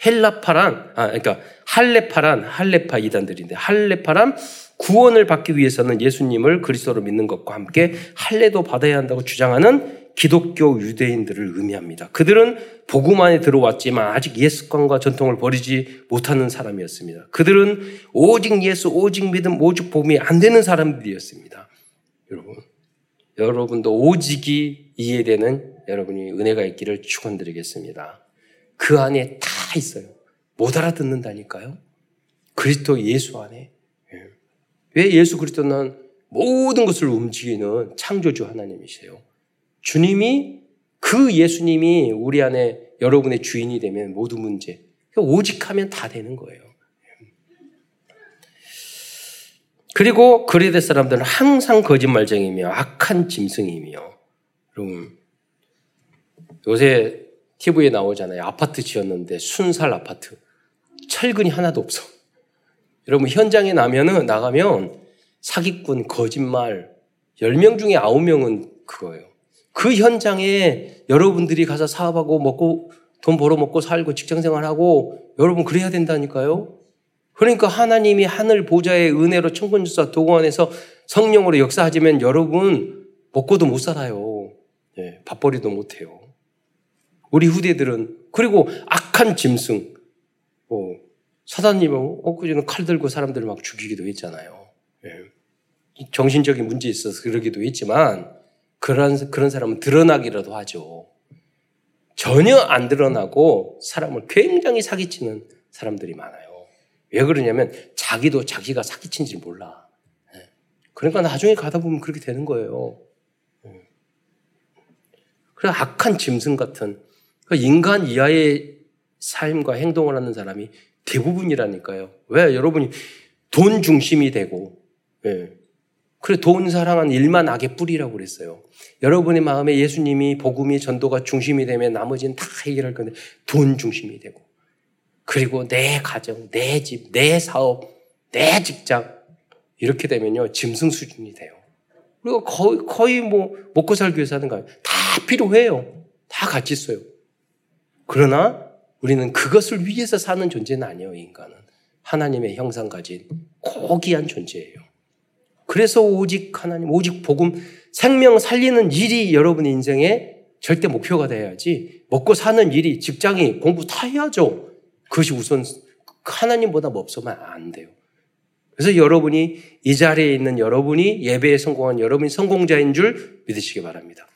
헬라파란 아 그러니까 할레파란 할레파 이단들인데 할레파란 구원을 받기 위해서는 예수님을 그리스도로 믿는 것과 함께 할례도 받아야 한다고 주장하는 기독교 유대인들을 의미합니다. 그들은 복음 안에 들어왔지만 아직 예습관과 전통을 버리지 못하는 사람이었습니다. 그들은 오직 예수, 오직 믿음, 오직 복음이 안 되는 사람들이었습니다. 여러분, 여러분도 오직이 이해되는 여러분이 은혜가 있기를 축원드리겠습니다. 그 안에 다 있어요. 못 알아듣는다니까요. 그리스도 예수 안에. 예. 왜 예수 그리스도는 모든 것을 움직이는 창조주 하나님이세요. 주님이 그 예수님이 우리 안에 여러분의 주인이 되면 모두 문제. 오직 하면 다 되는 거예요. 그리고 그리데 사람들은 항상 거짓말쟁이며 악한 짐승이며 여러분 요새 TV에 나오잖아요. 아파트 지었는데 순살 아파트. 철근이 하나도 없어. 여러분 현장에 나면은 나가면 사기꾼 거짓말 10명 중에 9명은 그거예요. 그 현장에 여러분들이 가서 사업하고 먹고 돈 벌어 먹고 살고 직장 생활하고 여러분 그래야 된다니까요. 그러니까 하나님이 하늘 보좌의 은혜로 천군주사 도구 안에서 성령으로 역사하지만 여러분 먹고도 못 살아요. 예, 밥벌이도 못 해요. 우리 후대들은 그리고 악한 짐승, 뭐 사단님은 엊그제는 칼 들고 사람들을 막 죽이기도 했잖아요. 예. 정신적인 문제 있어서 그러기도 했지만 그런, 그런 사람은 드러나기라도 하죠. 전혀 안 드러나고 사람을 굉장히 사기치는 사람들이 많아요. 왜 그러냐면 자기도 자기가 사기친지 몰라. 예. 그러니까 나중에 가다 보면 그렇게 되는 거예요. 예. 그래 악한 짐승 같은 그 인간 이하의 삶과 행동을 하는 사람이 대부분이라니까요. 왜 여러분이 돈 중심이 되고 예. 그래 돈 사랑한 일만 악의 뿌리라고 그랬어요. 여러분의 마음에 예수님이 복음이 전도가 중심이 되면 나머지는 다 해결할 건데 돈 중심이 되고 그리고 내 가정, 내 집, 내 사업, 내 직장 이렇게 되면요 짐승 수준이 돼요. 그리고 거의, 거의 뭐 먹고 살기 위해서 하는 거예요. 다 필요해요. 다 같이 써요. 그러나 우리는 그것을 위해서 사는 존재는 아니에요, 인간은. 하나님의 형상 가진 고귀한 존재예요. 그래서 오직 하나님, 오직 복음, 생명 살리는 일이 여러분의 인생에 절대 목표가 돼야지 먹고 사는 일이 직장이 공부 다 해야죠. 그것이 우선 하나님보다 없으면 안 돼요. 그래서 여러분이 이 자리에 있는 여러분이 예배에 성공한 여러분이 성공자인 줄 믿으시기 바랍니다.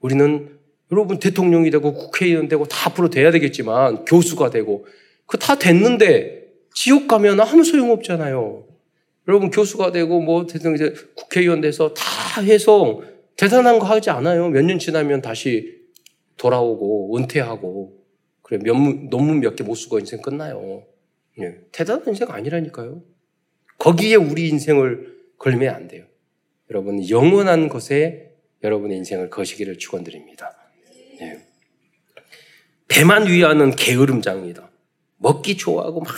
우리는 여러분 대통령이 되고 국회의원 되고 다 앞으로 돼야 되겠지만 교수가 되고 그 다 됐는데 지옥 가면 아무 소용 없잖아요. 여러분 교수가 되고 뭐 대통령 이제 국회의원 돼서 다 해서 대단한 거 하지 않아요. 몇 년 지나면 다시 돌아오고 은퇴하고 그래 면 논문 몇 개 못 쓰고 인생 끝나요. 예, 대단한 인생 아니라니까요. 거기에 우리 인생을 걸면 안 돼요. 여러분 영원한 것에 여러분의 인생을 거시기를 축원드립니다. 예. 배만 위하는 게으름장이다. 먹기 좋아하고 막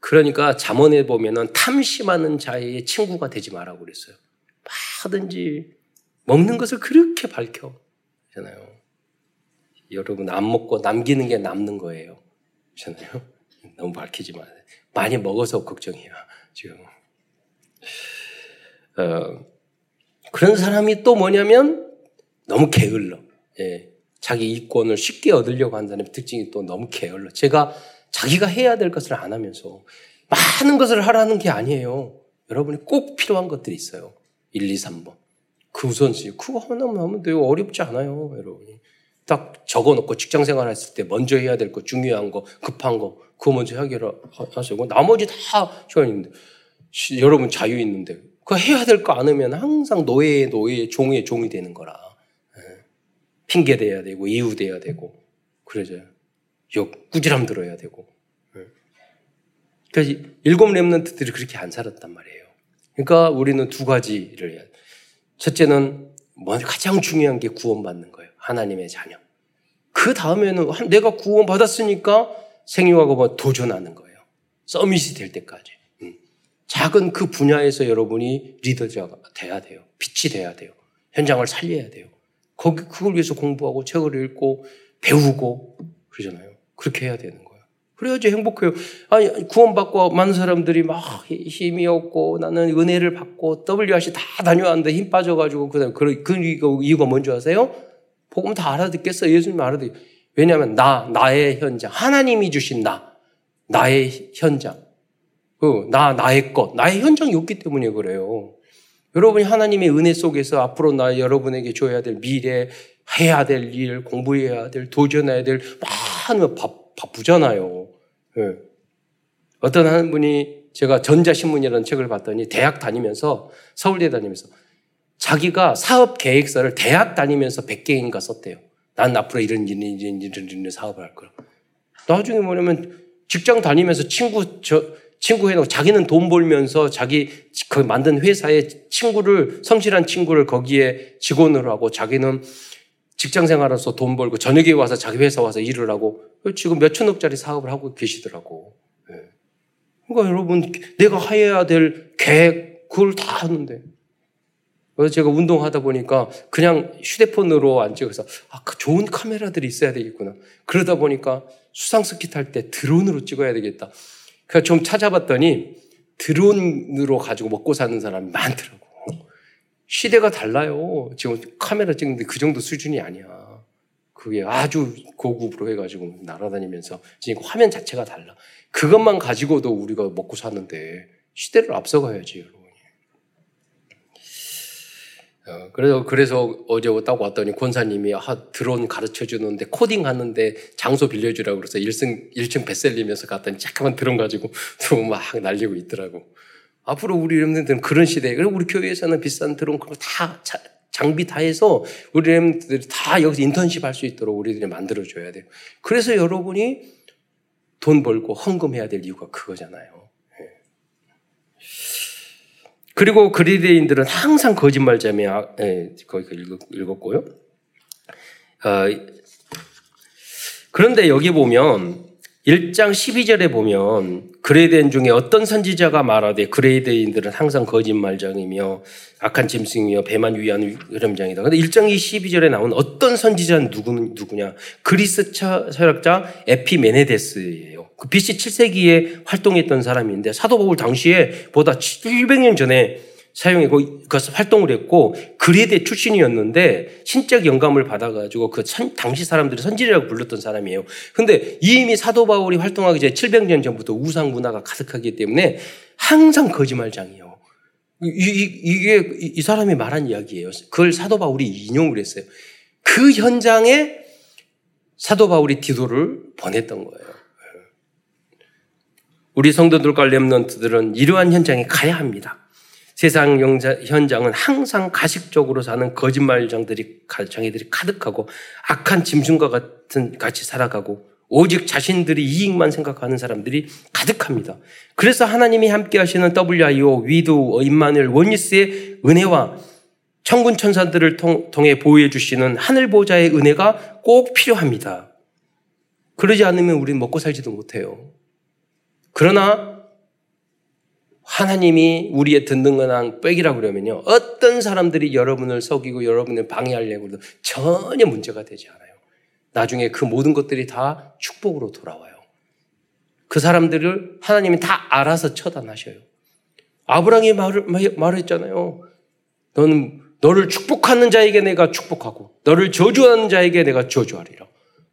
그러니까 잠언에 보면은 탐심하는 자의 친구가 되지 말라고 그랬어요. 하든지 먹는 것을 그렇게 밝혀. 잖아요. 여러분 안 먹고 남기는 게 남는 거예요. 잖아요. (laughs) 너무 밝히지 마. 많이 먹어서 걱정이야 지금. 어, 그런 사람이 또 뭐냐면 너무 게을러. 예. 자기 이권을 쉽게 얻으려고 한다는 특징이 또 너무 게을러. 제가 자기가 해야 될 것을 안 하면서 많은 것을 하라는 게 아니에요. 여러분이 꼭 필요한 것들이 있어요. 1, 2, 3번. 그 우선순위. 그거 하나만 하면 돼요. 어렵지 않아요, 여러분이. 딱 적어 놓고 직장 생활 했을 때 먼저 해야 될 거, 중요한 거, 급한 거, 그거 먼저 해결하시고, 나머지 다 시간 있는데, 여러분 자유 있는데, 그거 해야 될 거 안 하면 항상 노예의 노예, 종의 종이 되는 거라. 예. 핑계 대야 되고, 이유 대야 되고, 그러죠. 욕, 꾸지람 들어야 되고. 예. 그래서 일곱 랩런트들이 그렇게 안 살았단 말이에요. 그러니까 우리는 두 가지를 해야 돼. 첫째는 뭐 가장 중요한 게 구원받는 거예요. 하나님의 자녀. 그 다음에는 내가 구원받았으니까 생육하고 뭐 도전하는 거예요. 서밋이 될 때까지. 음. 작은 그 분야에서 여러분이 리더자가 돼야 돼요. 빛이 돼야 돼요. 현장을 살려야 돼요. 거기, 그걸 위해서 공부하고 책을 읽고 배우고 그러잖아요. 그렇게 해야 되는 거예요. 그래야지 행복해요. 아니, 구원받고 많은 사람들이 막 힘이 없고 나는 은혜를 받고 WRC 다 다녀왔는데 힘 빠져가지고 그 다음에 그, 그 이유가 뭔지 아세요? 복음 다 알아듣겠어. 예수님 알아듣. 왜냐하면 나 나의 현장 하나님이 주신 나 나의 현장 그나 나의 것 나의 현장이 없기 때문에 그래요. 여러분이 하나님의 은혜 속에서 앞으로 나 여러분에게 줘야 될 미래 해야 될 일, 공부해야 될, 도전해야 될, 많은 바, 바쁘잖아요. 네. 어떤 한 분이 제가 전자신문이라는 책을 봤더니 대학 다니면서, 서울대 다니면서 자기가 사업 계획서를 대학 다니면서 100개인가 썼대요. 난 앞으로 이런, 이런, 이런, 이런, 이런 사업을 할 거야. 나중에 뭐냐면 직장 다니면서 친구, 저, 친구 해놓고 자기는 돈 벌면서 자기 그 만든 회사에 친구를, 성실한 친구를 거기에 직원으로 하고 자기는 직장 생활하면서 돈 벌고 저녁에 와서 자기 회사 와서 일을 하고 지금 몇 천억짜리 사업을 하고 계시더라고. 네. 그러니까 여러분 내가 해야 될 계획 그걸 다 하는데 그래서 제가 운동하다 보니까 그냥 휴대폰으로 안 찍어서 아, 그 좋은 카메라들이 있어야 되겠구나. 그러다 보니까 수상스키 탈 때 드론으로 찍어야 되겠다. 그래서 좀 찾아봤더니 드론으로 가지고 먹고 사는 사람이 많더라고. 시대가 달라요. 지금 카메라 찍는데 그 정도 수준이 아니야. 그게 아주 고급으로 해가지고 날아다니면서 지금 화면 자체가 달라. 그것만 가지고도 우리가 먹고 사는데 시대를 앞서가야지, 여러분이. 어, 그래서, 그래서 어제 딱 왔더니 권사님이 아, 드론 가르쳐 주는데 코딩 하는데 장소 빌려주라고 그래서 1층, 1층 베셀리면서 갔더니 잠깐만 드론 가지고 (laughs) 막 날리고 있더라고. 앞으로 우리 렘들은 그런 시대에, 그리고 우리 교회에서는 비싼 드론 그거 다 장비 다 해서 우리 렘들이 다 여기서 인턴십 할 수 있도록 우리들이 만들어 줘야 돼요. 그래서 여러분이 돈 벌고 헌금해야 될 이유가 그거잖아요. 예. 그리고 그리데인들은 항상 거짓말자며, 아, 예, 거기 읽었 고요. 어, 그런데 여기 보면 1장 12절에 보면 그레이드인 중에 어떤 선지자가 말하되 그레이드인들은 항상 거짓말장이며 악한 짐승이며 배만 위한 흐름장이다. 근데 1장 12절에 나온 어떤 선지자는 누구, 누구 냐? 그리스 철학자 에피메네데스예요. 그 BC 7세기에 활동했던 사람인데 사도 바울 당시에 보다 700년 전에 사용해 그것을 활동을 했고 그레데 출신이었는데 신적 영감을 받아가지고 그 선, 당시 사람들이 선지라고 불렀던 사람이에요. 근데 이미 사도 바울이 활동하기 전에 700년 전부터 우상 문화가 가득하기 때문에 항상 거짓말장이에요. 이, 이, 이게 이 사람이 말한 이야기예요. 그걸 사도 바울이 인용을 했어요. 그 현장에 사도 바울이 디도를 보냈던 거예요. 우리 성도들과 렘넌트들은 이러한 현장에 가야 합니다. 세상 현장은 항상 가식적으로 사는 거짓말장들이 장애들이 가득하고 악한 짐승과 같은 같이 살아가고 오직 자신들이 이익만 생각하는 사람들이 가득합니다. 그래서 하나님이 함께 하시는 WIO, 위도, 임마누엘, 원니스의 은혜와 천군 천사들을 통해 보호해 주시는 하늘 보좌의 은혜가 꼭 필요합니다. 그러지 않으면 우리는 먹고 살지도 못해요. 그러나 하나님이 우리의 든든한 백이라고 그러면요. 어떤 사람들이 여러분을 속이고 여러분을 방해하려고 해도 전혀 문제가 되지 않아요. 나중에 그 모든 것들이 다 축복으로 돌아와요. 그 사람들을 하나님이 다 알아서 처단하셔요. 아브라함이 말, 말했잖아요. 너는 너를 축복하는 자에게 내가 축복하고 너를 저주하는 자에게 내가 저주하리라.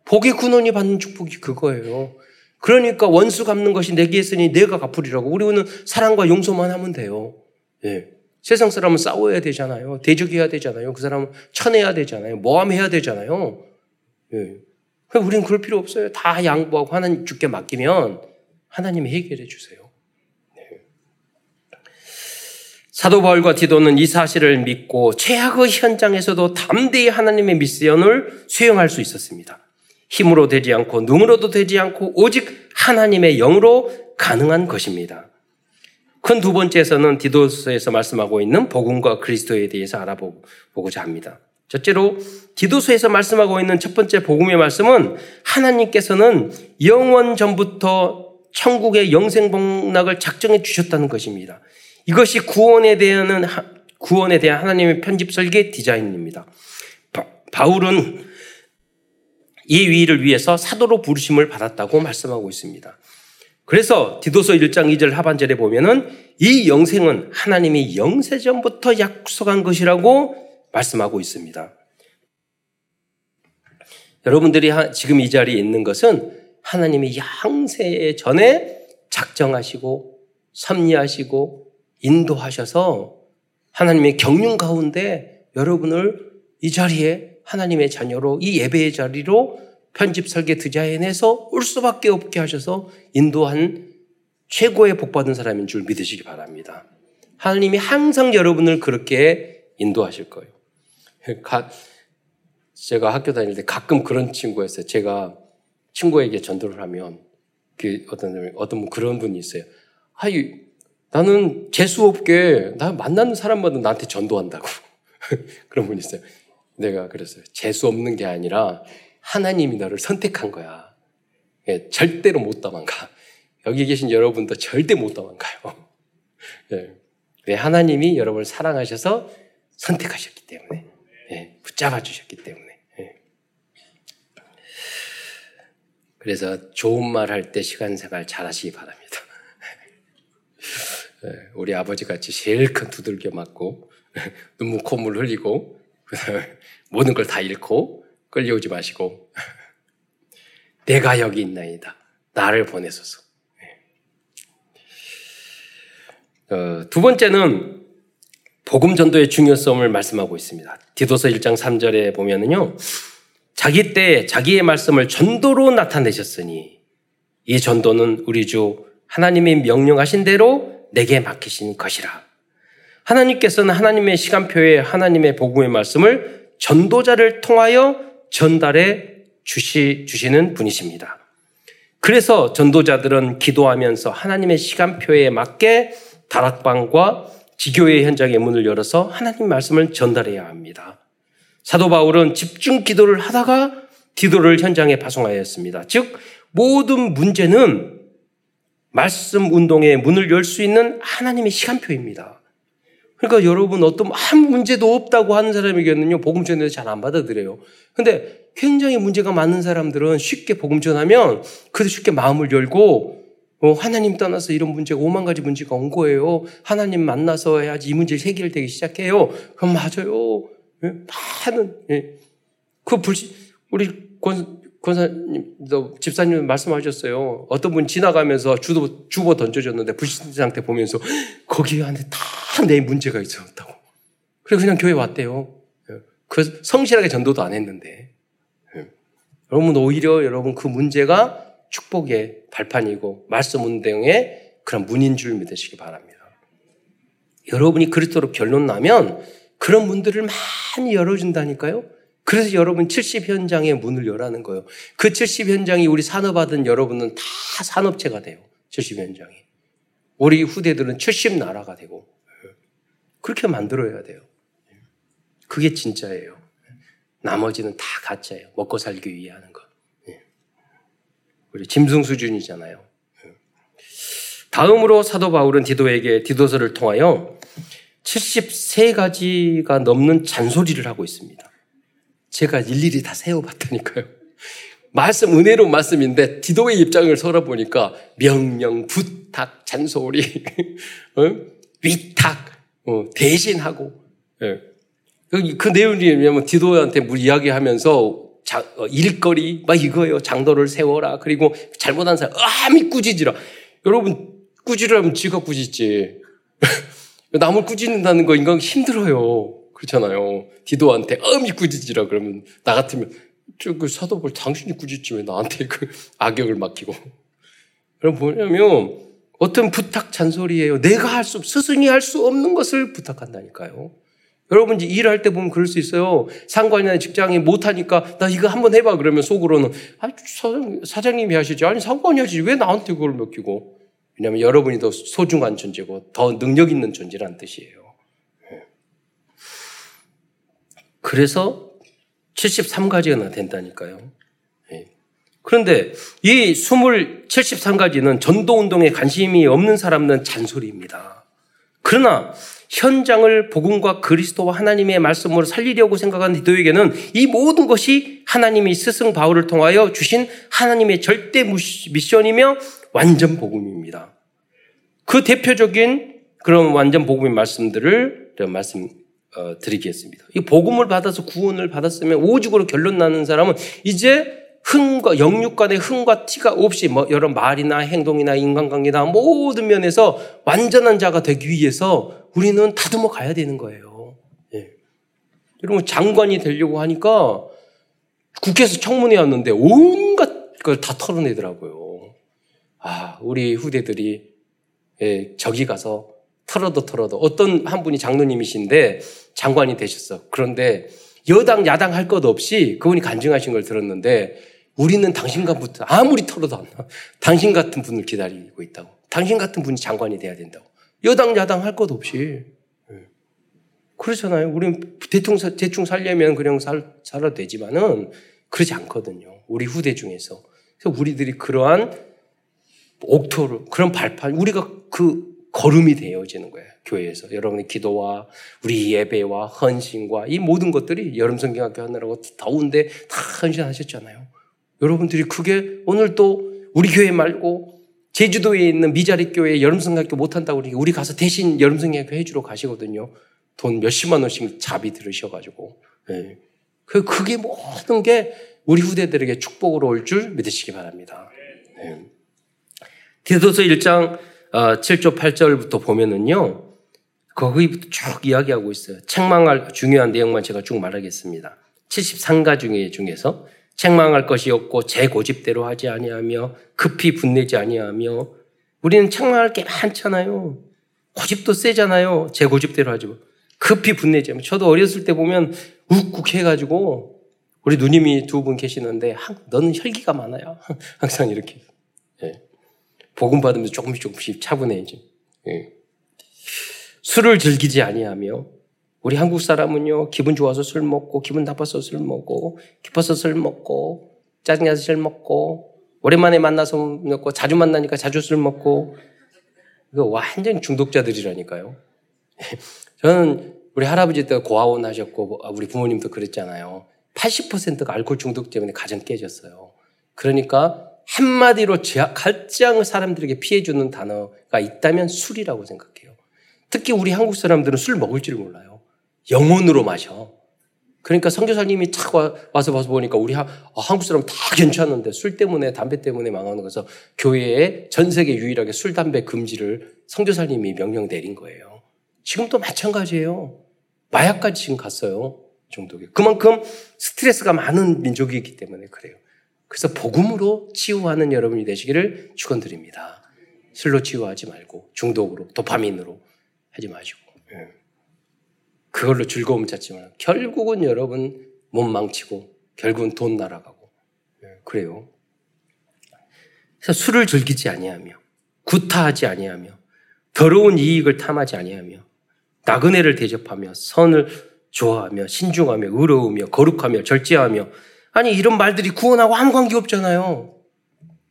복의 근원이 받는 축복이 그거예요. 그러니까 원수 갚는 것이 내게 있으니 내가 갚으리라고. 우리는 사랑과 용서만 하면 돼요. 예. 세상 사람은 싸워야 되잖아요. 대적해야 되잖아요. 그 사람은 쳐내야 되잖아요. 모함해야 되잖아요. 예. 우리는 그럴 필요 없어요. 다 양보하고 하나님 주께 맡기면 하나님이 해결해 주세요. 사도 바울과 디도는 이 사실을 믿고 최악의 현장에서도 담대히 하나님의 미션을 수행할 수 있었습니다. 힘으로 되지 않고 눈으로도 되지 않고 오직 하나님의 영으로 가능한 것입니다. 큰 두 번째에서는 디도서에서 말씀하고 있는 복음과 그리스도에 대해서 알아보고자 합니다. 첫째로 디도서에서 말씀하고 있는 첫 번째 복음의 말씀은 하나님께서는 영원 전부터 천국의 영생 복락을 작정해 주셨다는 것입니다. 이것이 구원에 대한 구원에 대한 하나님의 편집 설계 디자인입니다. 바, 울은 이 위를 위해서 사도로 부르심을 받았다고 말씀하고 있습니다. 그래서 디도서 1장 2절 하반절에 보면은 이 영생은 하나님이 영세전부터 약속한 것이라고 말씀하고 있습니다. 여러분들이 지금 이 자리에 있는 것은 하나님이 양세 전에 작정하시고 섭리하시고 인도하셔서 하나님의 경륜 가운데 여러분을 이 자리에 하나님의 자녀로 이 예배의 자리로 편집 설계 드자인해서 올 수밖에 없게 하셔서 인도한 최고의 복받은 사람인 줄 믿으시기 바랍니다. 하나님이 항상 여러분을 그렇게 인도하실 거예요. 제가 학교 다닐 때 가끔 그런 친구였어요. 제가 친구에게 전도를 하면 그 어떤 어떤 그런 분이 있어요. 아유 나는 재수 없게 나 만나는 사람마다 나한테 전도한다고 (laughs) 그런 분이 있어요. 내가 그랬어요. 재수 없는 게 아니라 하나님이 너를 선택한 거야. 예, 절대로 못 도망가. 여기 계신 여러분도 절대 못 도망가요. (laughs) 예, 왜 하나님이 여러분을 사랑하셔서 선택하셨기 때문에 예, 붙잡아 주셨기 때문에. 예. 그래서 좋은 말 할 때 시간 생활 잘 하시기 바랍니다. (laughs) 예, 우리 아버지 같이 제일 큰 두들겨 맞고 (laughs) 눈물 콧물 흘리고 (laughs) 모든 걸 다 잃고 끌려오지 마시고 (laughs) 내가 여기 있나이다. 나를 보내소서. 예. 어, 두 번째는 복음 전도의 중요성을 말씀하고 있습니다. 디도서 1장 3절에 보면은요. 자기 때 자기의 말씀을 전도로 나타내셨으니 이 전도는 우리 주 하나님이 명령하신 대로 내게 맡기신 것이라. 하나님께서는 하나님의 시간표에 하나님의 복음의 말씀을 전도자를 통하여 전달해 주시, 주시는 분이십니다. 그래서 전도자들은 기도하면서 하나님의 시간표에 맞게 다락방과 지교의 현장의 문을 열어서 하나님 말씀을 전달해야 합니다. 사도 바울은 집중 기도를 하다가 기도를 현장에 파송하였습니다. 즉, 모든 문제는 말씀 운동의 문을 열 수 있는 하나님의 시간표입니다. 그러니까 여러분 어떤 한 문제도 없다고 하는 사람에게는요, 복음 전에서 잘안 받아들여요. 근데 굉장히 문제가 많은 사람들은 쉽게 복음 전하면 그도 쉽게 마음을 열고 어, 하나님 떠나서 이런 문제가 오만 가지 문제가 온 거예요. 하나님 만나서 해야지 이 문제 해결 되기 시작해요. 그럼 맞아요. 예? 많은 예. 그 불신 우리 권 권사님도 집사님 말씀하셨어요. 어떤 분 지나가면서 주도, 주보 던져줬는데 불신 상태 보면서 (gasps) 거기 안에 다 내 문제가 있었다고. 그래 그냥 교회 왔대요. 그 성실하게 전도도 안 했는데. 여러분 오히려 여러분 그 문제가 축복의 발판이고 말씀 운동의 그런 문인 줄 믿으시기 바랍니다. 여러분이 그리스도로 결론 나면 그런 문들을 많이 열어준다니까요. 그래서 여러분 70 현장의 문을 열라는 거예요. 그 70 현장이 우리 산업하던 여러분은 다 산업체가 돼요. 70 현장이. 우리 후대들은 70 나라가 되고 그렇게 만들어야 돼요. 그게 진짜예요. 나머지는 다 가짜예요. 먹고 살기 위해 하는 거. 우리 짐승 수준이잖아요. 다음으로 사도 바울은 디도에게 디도서를 통하여 73가지가 넘는 잔소리를 하고 있습니다. 제가 일일이 다 세워봤다니까요. (laughs) 말씀 은혜로운 말씀인데 디도의 입장을 서러보니까 명령, 부탁, 잔소리, (laughs) 어? 위탁, 어, 대신하고 예. 그, 그 내용이 뭐냐면 디도한테 뭐 이야기하면서 자, 어, 일거리 막 이거예요. 장도를 세워라. 그리고 잘못한 사람 아미 꾸짖으라. 여러분 꾸짖으라면 지가 꾸짖지. (laughs) 남을 꾸짖는다는 거 인간 힘들어요. 그렇잖아요. 디도한테 아미 꾸짖으라 그러면 나 같으면 저그 사도볼 당신이 꾸짖지 왜 나한테 그 악역을 맡기고. (laughs) 그럼 뭐냐면 어떤 부탁 잔소리예요. 내가 할 수, 스승이 할 수 없는 것을 부탁한다니까요. 여러분 일할 때 보면 그럴 수 있어요. 상관이나 직장이 못하니까 나 이거 한번 해봐 그러면 속으로는 아 사장, 님이 하시지 아니 상관이 하지 왜 나한테 그걸 맡기고 왜냐하면 여러분이 더 소중한 존재고 더 능력 있는 존재란 뜻이에요. 예. 그래서 73가지가 된다니까요. 예. 그런데 이 73가지는 전도운동에 관심이 없는 사람은 잔소리입니다. 그러나 현장을 복음과 그리스도와 하나님의 말씀으로 살리려고 생각한 디도에게는 이 모든 것이 하나님이 스승 바울을 통하여 주신 하나님의 절대 미션이며 완전 복음입니다. 그 대표적인 그런 완전 복음의 말씀들을 말씀 어, 드리겠습니다. 이 복음을 받아서 구원을 받았으면 오직으로 결론 나는 사람은 이제 흥과 영육 간의 흥과 티가 없이 뭐 여러 말이나 행동이나 인간관계나 모든 면에서 완전한 자가 되기 위해서 우리는 다듬어 가야 되는 거예요. 예. 여러분 장관이 되려고 하니까 국회에서 청문회 왔는데 온갖 걸 다 털어내더라고요. 아 우리 후대들이 예, 저기 가서 털어도 털어도 어떤 한 분이 장로님이신데 장관이 되셨어. 그런데 여당 야당 할 것 없이 그분이 간증하신 걸 들었는데 우리는 당신과부터 아무리 털어도 안 나. 당신 같은 분을 기다리고 있다고. 당신 같은 분이 장관이 돼야 된다고. 여당, 야당 할 것 없이. 예. 그렇잖아요. 우리는 대충, 대충 살려면 그냥 살, 살아도 되지만은 그러지 않거든요. 우리 후대 중에서. 그래서 우리들이 그러한 옥토를, 그런 발판, 우리가 그 걸음이 되어지는 거예요. 교회에서. 여러분의 기도와 우리 예배와 헌신과 이 모든 것들이 여름 성경학교 하느라고 더운데 다 헌신하셨잖아요. 여러분들이 그게 오늘 또 우리 교회 말고 제주도에 있는 미자리 교회 여름성학교 못한다고 그러니까 우리 가서 대신 여름성학교 해주러 가시거든요. 돈 몇십만 원씩 자비 들으셔가지고. 네. 그, 그게 모든 게 우리 후대들에게 축복으로 올 줄 믿으시기 바랍니다. 네. 디도서 1장 7조 어, 8절부터 보면은요. 거기부터 쭉 이야기하고 있어요. 책망할 중요한 내용만 제가 쭉 말하겠습니다. 73가 중에 중에서 책망할 것이 없고 제 고집대로 하지 아니하며 급히 분내지 아니하며 우리는 책망할 게 많잖아요. 고집도 세잖아요. 제 고집대로 하지 뭐. 급히 분내지 저도 어렸을 때 보면 욱욱 해가지고 우리 누님이 두 분 계시는데 너는 혈기가 많아요. (laughs) 항상 이렇게 예. 복음 받으면서 조금씩 조금씩 차분해지. 예. 술을 즐기지 아니하며 우리 한국 사람은요, 기분 좋아서 술 먹고, 기분 나빠서 술 먹고, 기뻐서 술 먹고, 짜증나서 술 먹고, 오랜만에 만나서 먹고, 자주 만나니까 자주 술 먹고, 이거 완전 중독자들이라니까요. (laughs) 저는 우리 할아버지 때 고아원 하셨고, 우리 부모님도 그랬잖아요. 80%가 알코올 중독 때문에 가정 깨졌어요. 그러니까 한마디로 가장 사람들에게 피해주는 단어가 있다면 술이라고 생각해요. 특히 우리 한국 사람들은 술 먹을 줄 몰라요. 영혼으로 마셔. 그러니까 선교사님이 착 와서 봐서 보니까 우리 하, 아, 한국 사람 다 괜찮은데 술 때문에 담배 때문에 망하는 거서 교회에 전 세계 유일하게 술 담배 금지를 선교사님이 명령 내린 거예요. 지금도 마찬가지예요. 마약까지 지금 갔어요. 중독에. 그만큼 스트레스가 많은 민족이기 때문에 그래요. 그래서 복음으로 치유하는 여러분이 되시기를 축원드립니다. 술로 치유하지 말고 중독으로 도파민으로 하지 마시고. 예. 그걸로 즐거움 찾지만 결국은 여러분 몸 망치고 결국은 돈 날아가고 예, 그래요. 그래서 술을 즐기지 아니하며 구타하지 아니하며 더러운 이익을 탐하지 아니하며 나그네를 대접하며 선을 좋아하며 신중하며 의로우며 거룩하며 절제하며 아니 이런 말들이 구원하고 아무 관계 없잖아요.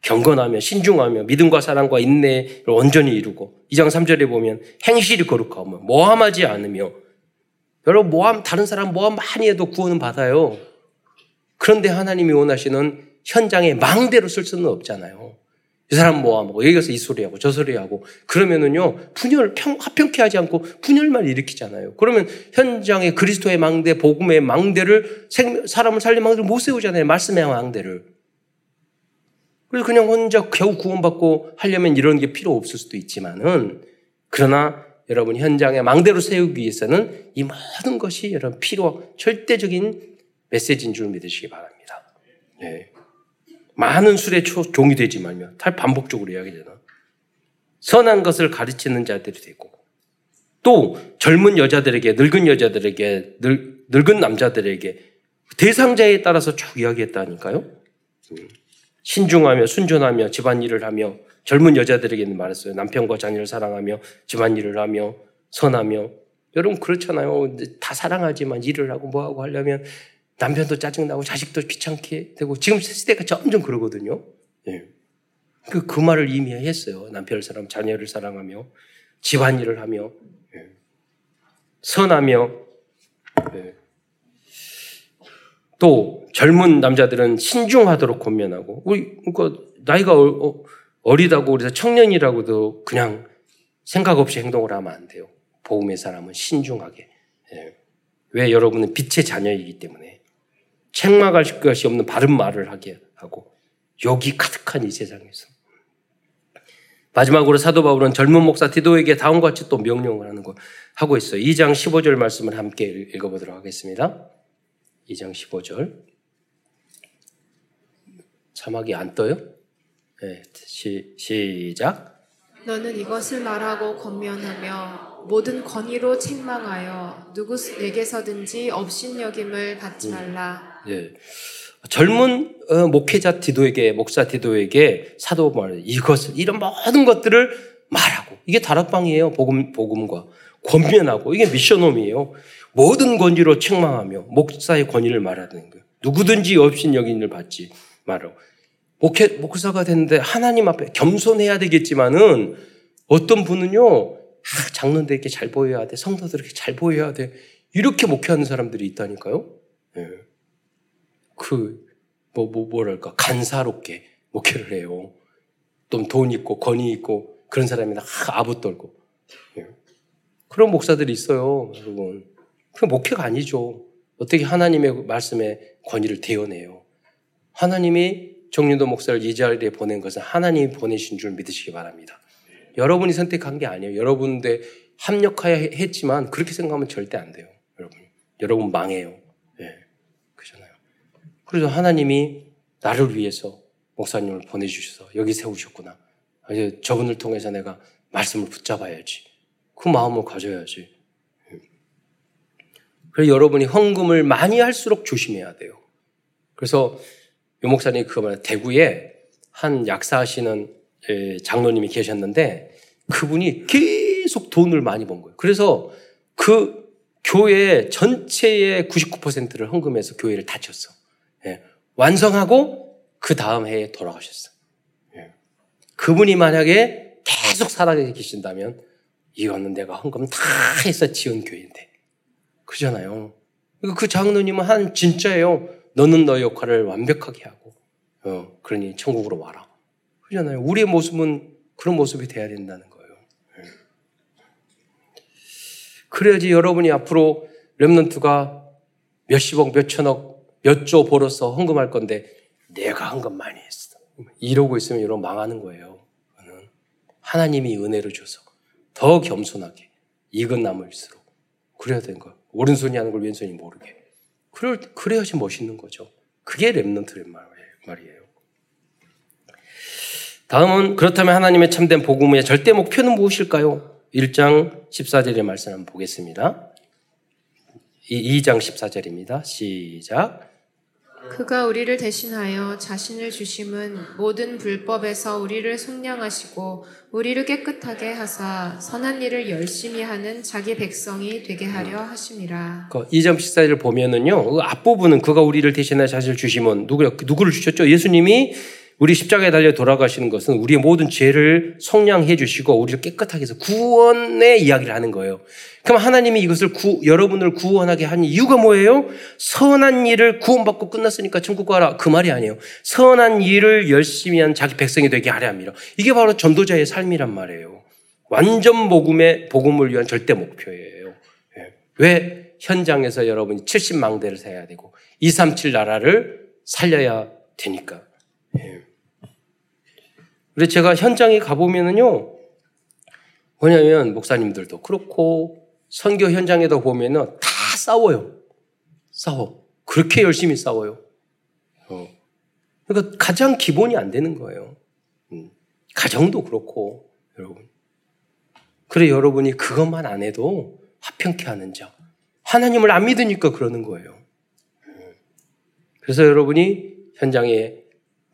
경건하며 신중하며 믿음과 사랑과 인내를 온전히 이루고 2장 3절에 보면 행실이 거룩하며 모함하지 않으며 여러분 모함 다른 사람 모함 많이 해도 구원은 받아요. 그런데 하나님이 원하시는 현장에 망대로 쓸 수는 없잖아요. 이 사람 뭐하고 여기 가서 이 소리하고 저 소리하고 그러면은요 분열 평 화평케 하지 않고 분열만 일으키잖아요. 그러면 현장에 그리스도의 망대, 복음의 망대를 생, 사람을 살린 망대를 못 세우잖아요. 말씀의 망대를. 그래서 그냥 혼자 겨우 구원받고 하려면 이런 게 필요 없을 수도 있지만은 그러나 여러분 현장에 망대로 세우기 위해서는 이 모든 것이 여러분 필요 절대적인 메시지인 줄 믿으시기 바랍니다. 네. 많은 술에 종이 되지 말며 탈 반복적으로 이야기되나 선한 것을 가르치는 자들이 되고 또 젊은 여자들에게 늙은 여자들에게 늙, 늙은 남자들에게 대상자에 따라서 쭉 이야기했다니까요. 음. 신중하며 순전하며 집안일을 하며 젊은 여자들에게는 말했어요. 남편과 자녀를 사랑하며 집안일을 하며 선하며 여러분 그렇잖아요. 다 사랑하지만 일을 하고 뭐하고 하려면 남편도 짜증나고 자식도 귀찮게 되고 지금 시대가 점점 그러거든요. 예. 그, 그 말을 이미 했어요. 남편을 사랑, 자녀를 사랑하며 집안일을 하며 예. 선하며 예. 또 젊은 남자들은 신중하도록 권면하고 그러니까 나이가 어, 어리다고 그래서 청년이라고도 그냥 생각 없이 행동을 하면 안 돼요. 복음의 사람은 신중하게. 예. 왜 여러분은 빛의 자녀이기 때문에 책망할 것이 없는 바른 말을 하게 하고 욕이 가득한 이 세상에서 마지막으로 사도 바울은 젊은 목사 디도에게 다음과 같이 또 명령을 하는 거 하고 있어요. 2장 15절 말씀을 함께 읽어보도록 하겠습니다. 2장 15절. 자막이 안 떠요? 네, 시, 시작. 너는 이것을 말하고 권면하며 모든 권위로 책망하여 누구에게서든지 업신여김을 받지 말라. 예. 젊은 어, 목회자 디도에게 목사 디도에게 사도 말 이것을 이런 모든 것들을 말하고 이게 다락방이에요 복음 복음과 권면하고 이게 미션홈이에요 모든 권위로 책망하며 목사의 권위를 말하는 거예요 누구든지 없인 여인을 받지 말어 목회 목사가 됐는데 하나님 앞에 겸손해야 되겠지만은 어떤 분은요 아, 장로들에게 잘 보여야 돼 성도들에게 잘 보여야 돼 이렇게 목회하는 사람들이 있다니까요. 예. 그, 뭐, 뭐, 뭐랄까, 간사롭게 목회를 해요. 좀 돈 있고, 권위 있고, 그런 사람이 나 아부 떨고. 예. 그런 목사들이 있어요, 여러분. 그 목회가 아니죠. 어떻게 하나님의 말씀에 권위를 대어내요. 하나님이 정윤도 목사를 이 자리에 보낸 것은 하나님이 보내신 줄 믿으시기 바랍니다. 여러분이 선택한 게 아니에요. 여러분들 합력하여 했지만 그렇게 생각하면 절대 안 돼요. 여러분. 여러분 망해요. 그래서 하나님이 나를 위해서 목사님을 보내주셔서 여기 세우셨구나. 이제 저분을 통해서 내가 말씀을 붙잡아야지. 그 마음을 가져야지. 그래서 여러분이 헌금을 많이 할수록 조심해야 돼요. 그래서 요 목사님이 그거 말 대구에 한 약사하시는 장로님이 계셨는데 그분이 계속 돈을 많이 번 거예요. 그래서 그 교회 전체의 99%를 헌금해서 교회를 다쳤어. 예, 완성하고 그 다음 해에 돌아가셨어요. 예. 그분이 만약에 계속 살아계 계신다면 이거는 내가 헌금 다 해서 지은 교회인데. 그잖아요. 그 장로님은 한 진짜예요. 너는 너 역할을 완벽하게 하고, 어, 그러니 천국으로 와라. 그잖아요. 우리의 모습은 그런 모습이 돼야 된다는 거예요. 예. 그래야지 여러분이 앞으로 랩런트가 몇십억, 몇천억 몇조 벌어서 헌금할 건데 내가 헌금 많이 했어. 이러고 있으면 여러분 망하는 거예요. 하나님이 은혜를 줘서 더 겸손하게 익은 나무일수록 그래야 되는 거예요. 오른손이 하는 걸 왼손이 모르게. 그럴, 그래야지 멋있는 거죠. 그게 랩넌트란 말이에요. 다음은 그렇다면 하나님의 참된 복음의 절대 목표는 무엇일까요? 1장 14절의 말씀 한번 보겠습니다. 2장 14절입니다. 시작. 그가 우리를 대신하여 자신을 주심은 모든 불법에서 우리를 속량하시고 우리를 깨끗하게 하사 선한 일을 열심히 하는 자기 백성이 되게 하려 하심이라. 그 2장 14절을 보면은요. 그 앞부분은 그가 우리를 대신하여 자신을 주심은 누구 누구를 주셨죠? 예수님이 우리 십자가에 달려 돌아가시는 것은 우리의 모든 죄를 성량해 주시고 우리를 깨끗하게 해서 구원의 이야기를 하는 거예요. 그럼 하나님이 이것을 구, 여러분을 구원하게 한 이유가 뭐예요? 선한 일을 구원받고 끝났으니까 천국 가라. 그 말이 아니에요. 선한 일을 열심히 한 자기 백성이 되게 하려 합니다. 이게 바로 전도자의 삶이란 말이에요. 완전 복음의 복음을 위한 절대 목표예요. 예. 왜 현장에서 여러분이 70망대를 세야 되고 237 나라를 살려야 되니까. 예. 그래서 제가 현장에 가보면은요, 뭐냐면, 목사님들도 그렇고, 선교 현장에도 보면은 다 싸워요. 싸워. 그렇게 열심히 싸워요. 어. 그러니까 가장 기본이 안 되는 거예요. 음. 가정도 그렇고, 여러분. 그래, 여러분이 그것만 안 해도 화평케 하는 자. 하나님을 안 믿으니까 그러는 거예요. 음. 그래서 여러분이 현장에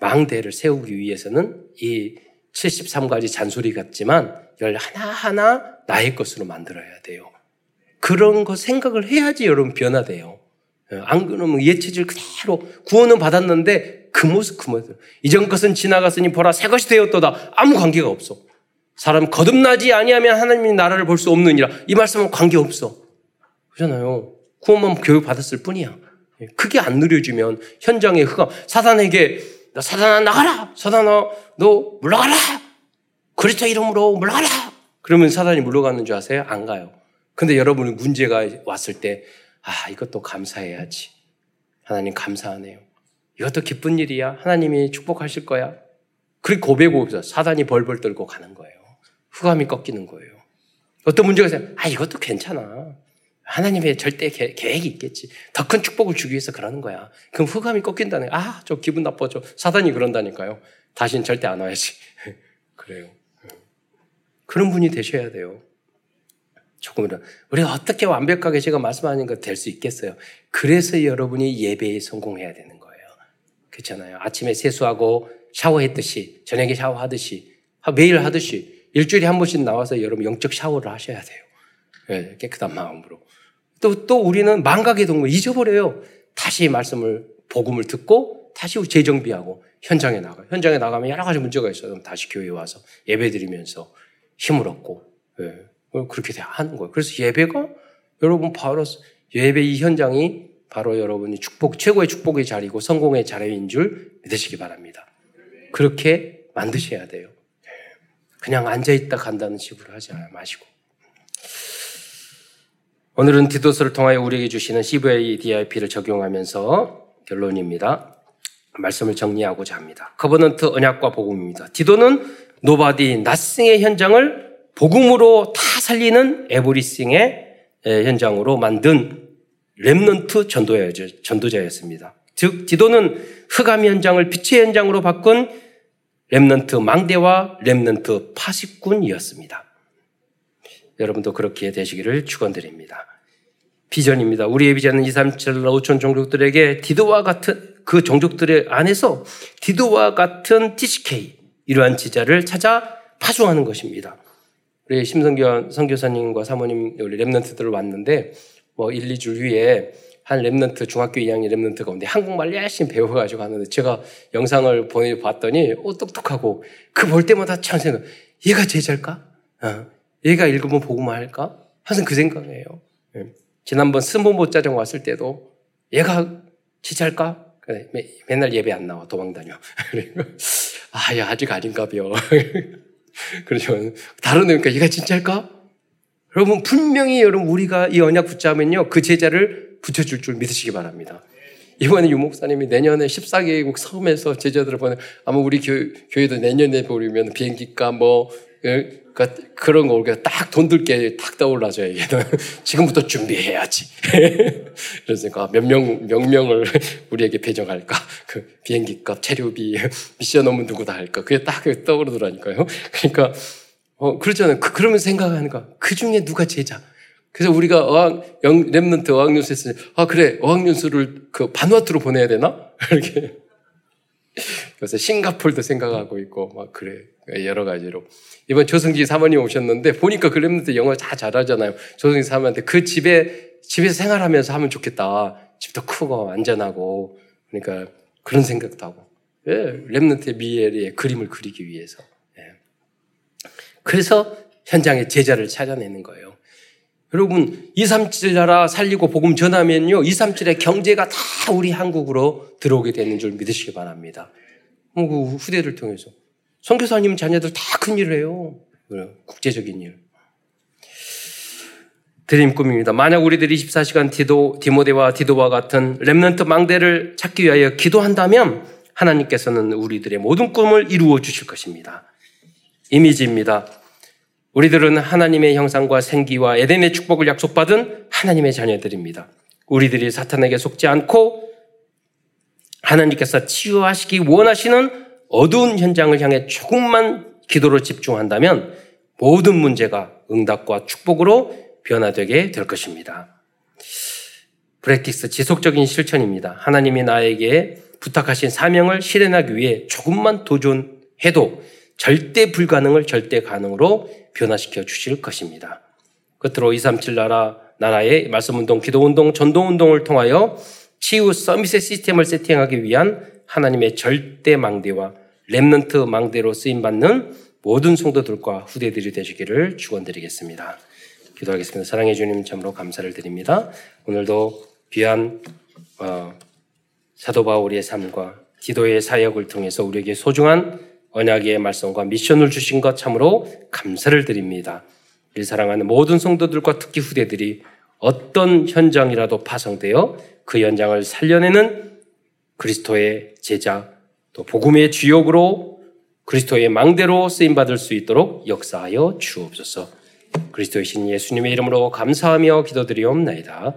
망대를 세우기 위해서는 이 73가지 잔소리 같지만 열 하나하나 나의 것으로 만들어야 돼요. 그런 거 생각을 해야지 여러분 변화돼요. 안 그러면 예체질 그대로 구원은 받았는데 그 모습 그 모습. 이전 것은 지나갔으니 보라 새 것이 되었도다. 아무 관계가 없어. 사람 거듭나지 아니하면 하나님이 나라를 볼 수 없느니라. 이 말씀은 관계 없어. 그렇잖아요. 구원만 교육 받았을 뿐이야. 크게 안 누려지면 현장의 흑암 사단에게 너 사단아 나가라. 사단아 너 물러가라. 그리스도 이름으로 물러가라. 그러면 사단이 물러가는 줄 아세요? 안 가요. 근데 여러분이 문제가 왔을 때, 아, 이것도 감사해야지. 하나님 감사하네요. 이것도 기쁜 일이야. 하나님이 축복하실 거야. 그렇게 고백하면서 사단이 벌벌 떨고 가는 거예요. 후감이 꺾이는 거예요. 어떤 문제가 있어요? 아, 이것도 괜찮아. 하나님의 절대 계획이 있겠지. 더 큰 축복을 주기 위해서 그러는 거야. 그럼 후감이 꺾인다는, 아, 저 기분 나빠져. 사단이 그런다니까요. 다시는 절대 안 와야지. (laughs) 그래요. 그런 분이 되셔야 돼요. 조금이라도. 우리가 어떻게 완벽하게 제가 말씀하는 것 될 수 있겠어요? 그래서 여러분이 예배에 성공해야 되는 거예요. 그렇잖아요. 아침에 세수하고 샤워했듯이, 저녁에 샤워하듯이, 매일 하듯이, 일주일에 한 번씩 나와서 여러분 영적 샤워를 하셔야 돼요. 네, 깨끗한 마음으로. 또, 또 우리는 망각의 동물 잊어버려요. 다시 말씀을, 복음을 듣고 다시 재정비하고 현장에 나가. 현장에 나가면 여러 가지 문제가 있어요. 다시 교회에 와서 예배 드리면서 힘을 얻고, 예. 그렇게 하는 거예요. 그래서 예배가 여러분 바로 예배 이 현장이 바로 여러분이 축복, 최고의 축복의 자리고 성공의 자리인 줄 믿으시기 바랍니다. 그렇게 만드셔야 돼요. 예. 그냥 앉아있다 간다는 식으로 하지 마시고. 오늘은 디도서를 통하여 우리에게 주시는 CVDIP를 적용하면서 결론입니다. 말씀을 정리하고자 합니다. Covenant 언약과 복음입니다. 디도는 nobody nothing의 현장을 복음으로 다 살리는 everything의 현장으로 만든 remnant 전도자였습니다. 즉 디도는 흑암 현장을 빛의 현장으로 바꾼 렘넌트 망대와 렘넌트 파식군이었습니다. 여러분도 그렇게 되시기를 축원드립니다. 비전입니다. 우리의 비전은 2, 3, 7, 5천 종족들에게 디도와 같은 그 종족들의 안에서 디도와 같은 TCK 이러한 지자를 찾아 파송하는 것입니다. 우리 심성교 선교사님과 사모님 우리 랩런트들 왔는데 뭐 1, 2주 후에 한 랩런트 중학교 2학년 랩런트 가운데 한국말 열심히 배워가지고 하는데 제가 영상을 보내봤더니 오 똑똑하고 그 볼 때마다 참 생각 얘가 제자일까? 어, 얘가 읽으면 보고만 할까? 항상 그 생각이에요. 예. 지난번 스모모 짜정 왔을 때도 얘가 제자일까? 그래, 맨날 예배 안 나와 도망 다녀. (laughs) 아, 야 아직 아닌가 벼. (laughs) 그러죠. 다른 애니까 얘가 진짜일까? 여러분 분명히 여러분 우리가 이 언약 붙잡으면요 그 제자를 붙여줄 줄 믿으시기 바랍니다. 이번에 유 목사님이 내년에 14개국 섬에서 제자들을 보내 아마 우리 교, 교회도 내년에 보려면 비행기값 뭐 그러니까 그런 거 우리가 딱 돈 들게 탁 떠올라져 얘기는 (laughs) 지금부터 준비해야지. (laughs) 그래서 몇 명, 몇 명을 (laughs) 우리에게 배정할까? 그 비행기 값, 체류비, 미션 오면 누구 다 할까? 그게 딱 떠오르더라니까요. 그러니까, 어, 그렇잖아요. 그, 그러면서 생각하는 거. 그 중에 누가 제자? 그래서 우리가 어학, 영, 랩런트 어학연수 했으니, 아, 그래, 어학연수를 그 반와트로 보내야 되나? 이렇게. 그래서 싱가폴도 생각하고 있고, 막 그래. 여러 가지로. 이번 조승지 사모님 오셨는데 보니까 그랬는데 영어 다 잘하잖아요. 조승지 사모님한테 그 집에 집에서 생활하면서 하면 좋겠다. 집도 크고 안전하고 그러니까 그런 생각도 하고 예, 렘넌트의 미래의 그림을 그리기 위해서. 예. 그래서 현장에 제자를 찾아내는 거예요. 여러분, 237 나라 살리고 복음 전하면요, 237의 경제가 다 우리 한국으로 들어오게 되는 줄 믿으시기 바랍니다. 그 후대를 통해서. 선교사님 자녀들 다 큰 일을 해요. 국제적인 일. 드림 꿈입니다. 만약 우리들이 24시간 디도, 디모데와 디도와 같은 렘넌트 망대를 찾기 위하여 기도한다면 하나님께서는 우리들의 모든 꿈을 이루어 주실 것입니다. 이미지입니다. 우리들은 하나님의 형상과 생기와 에덴의 축복을 약속받은 하나님의 자녀들입니다. 우리들이 사탄에게 속지 않고 하나님께서 치유하시기 원하시는 어두운 현장을 향해 조금만 기도로 집중한다면 모든 문제가 응답과 축복으로 변화되게 될 것입니다. Practice 지속적인 실천입니다. 하나님이 나에게 부탁하신 사명을 실현하기 위해 조금만 도전해도 절대 불가능을 절대 가능으로 변화시켜 주실 것입니다. 끝으로 237 나라, 나라의 말씀 운동, 기도 운동, 전도 운동을 통하여 치유 summit의 시스템을 세팅하기 위한 하나님의 절대 망대와 remnant 망대로 쓰임받는 모든 성도들과 후대들이 되시기를 축원드리겠습니다. 기도하겠습니다. 사랑해 주님 참으로 감사를 드립니다. 오늘도 귀한 어, 사도 바울의 삶과 기도의 사역을 통해서 우리에게 소중한 언약의 말씀과 미션을 주신 것 참으로 감사를 드립니다. 우리 사랑하는 모든 성도들과 특히 후대들이 어떤 현장이라도 파송되어 그 현장을 살려내는 그리스도의 제자 또 복음의 주역으로 그리스도의 망대로 쓰임 받을 수 있도록 역사하여 주옵소서. 그리스도의 신 예수님의 이름으로 감사하며 기도드리옵나이다.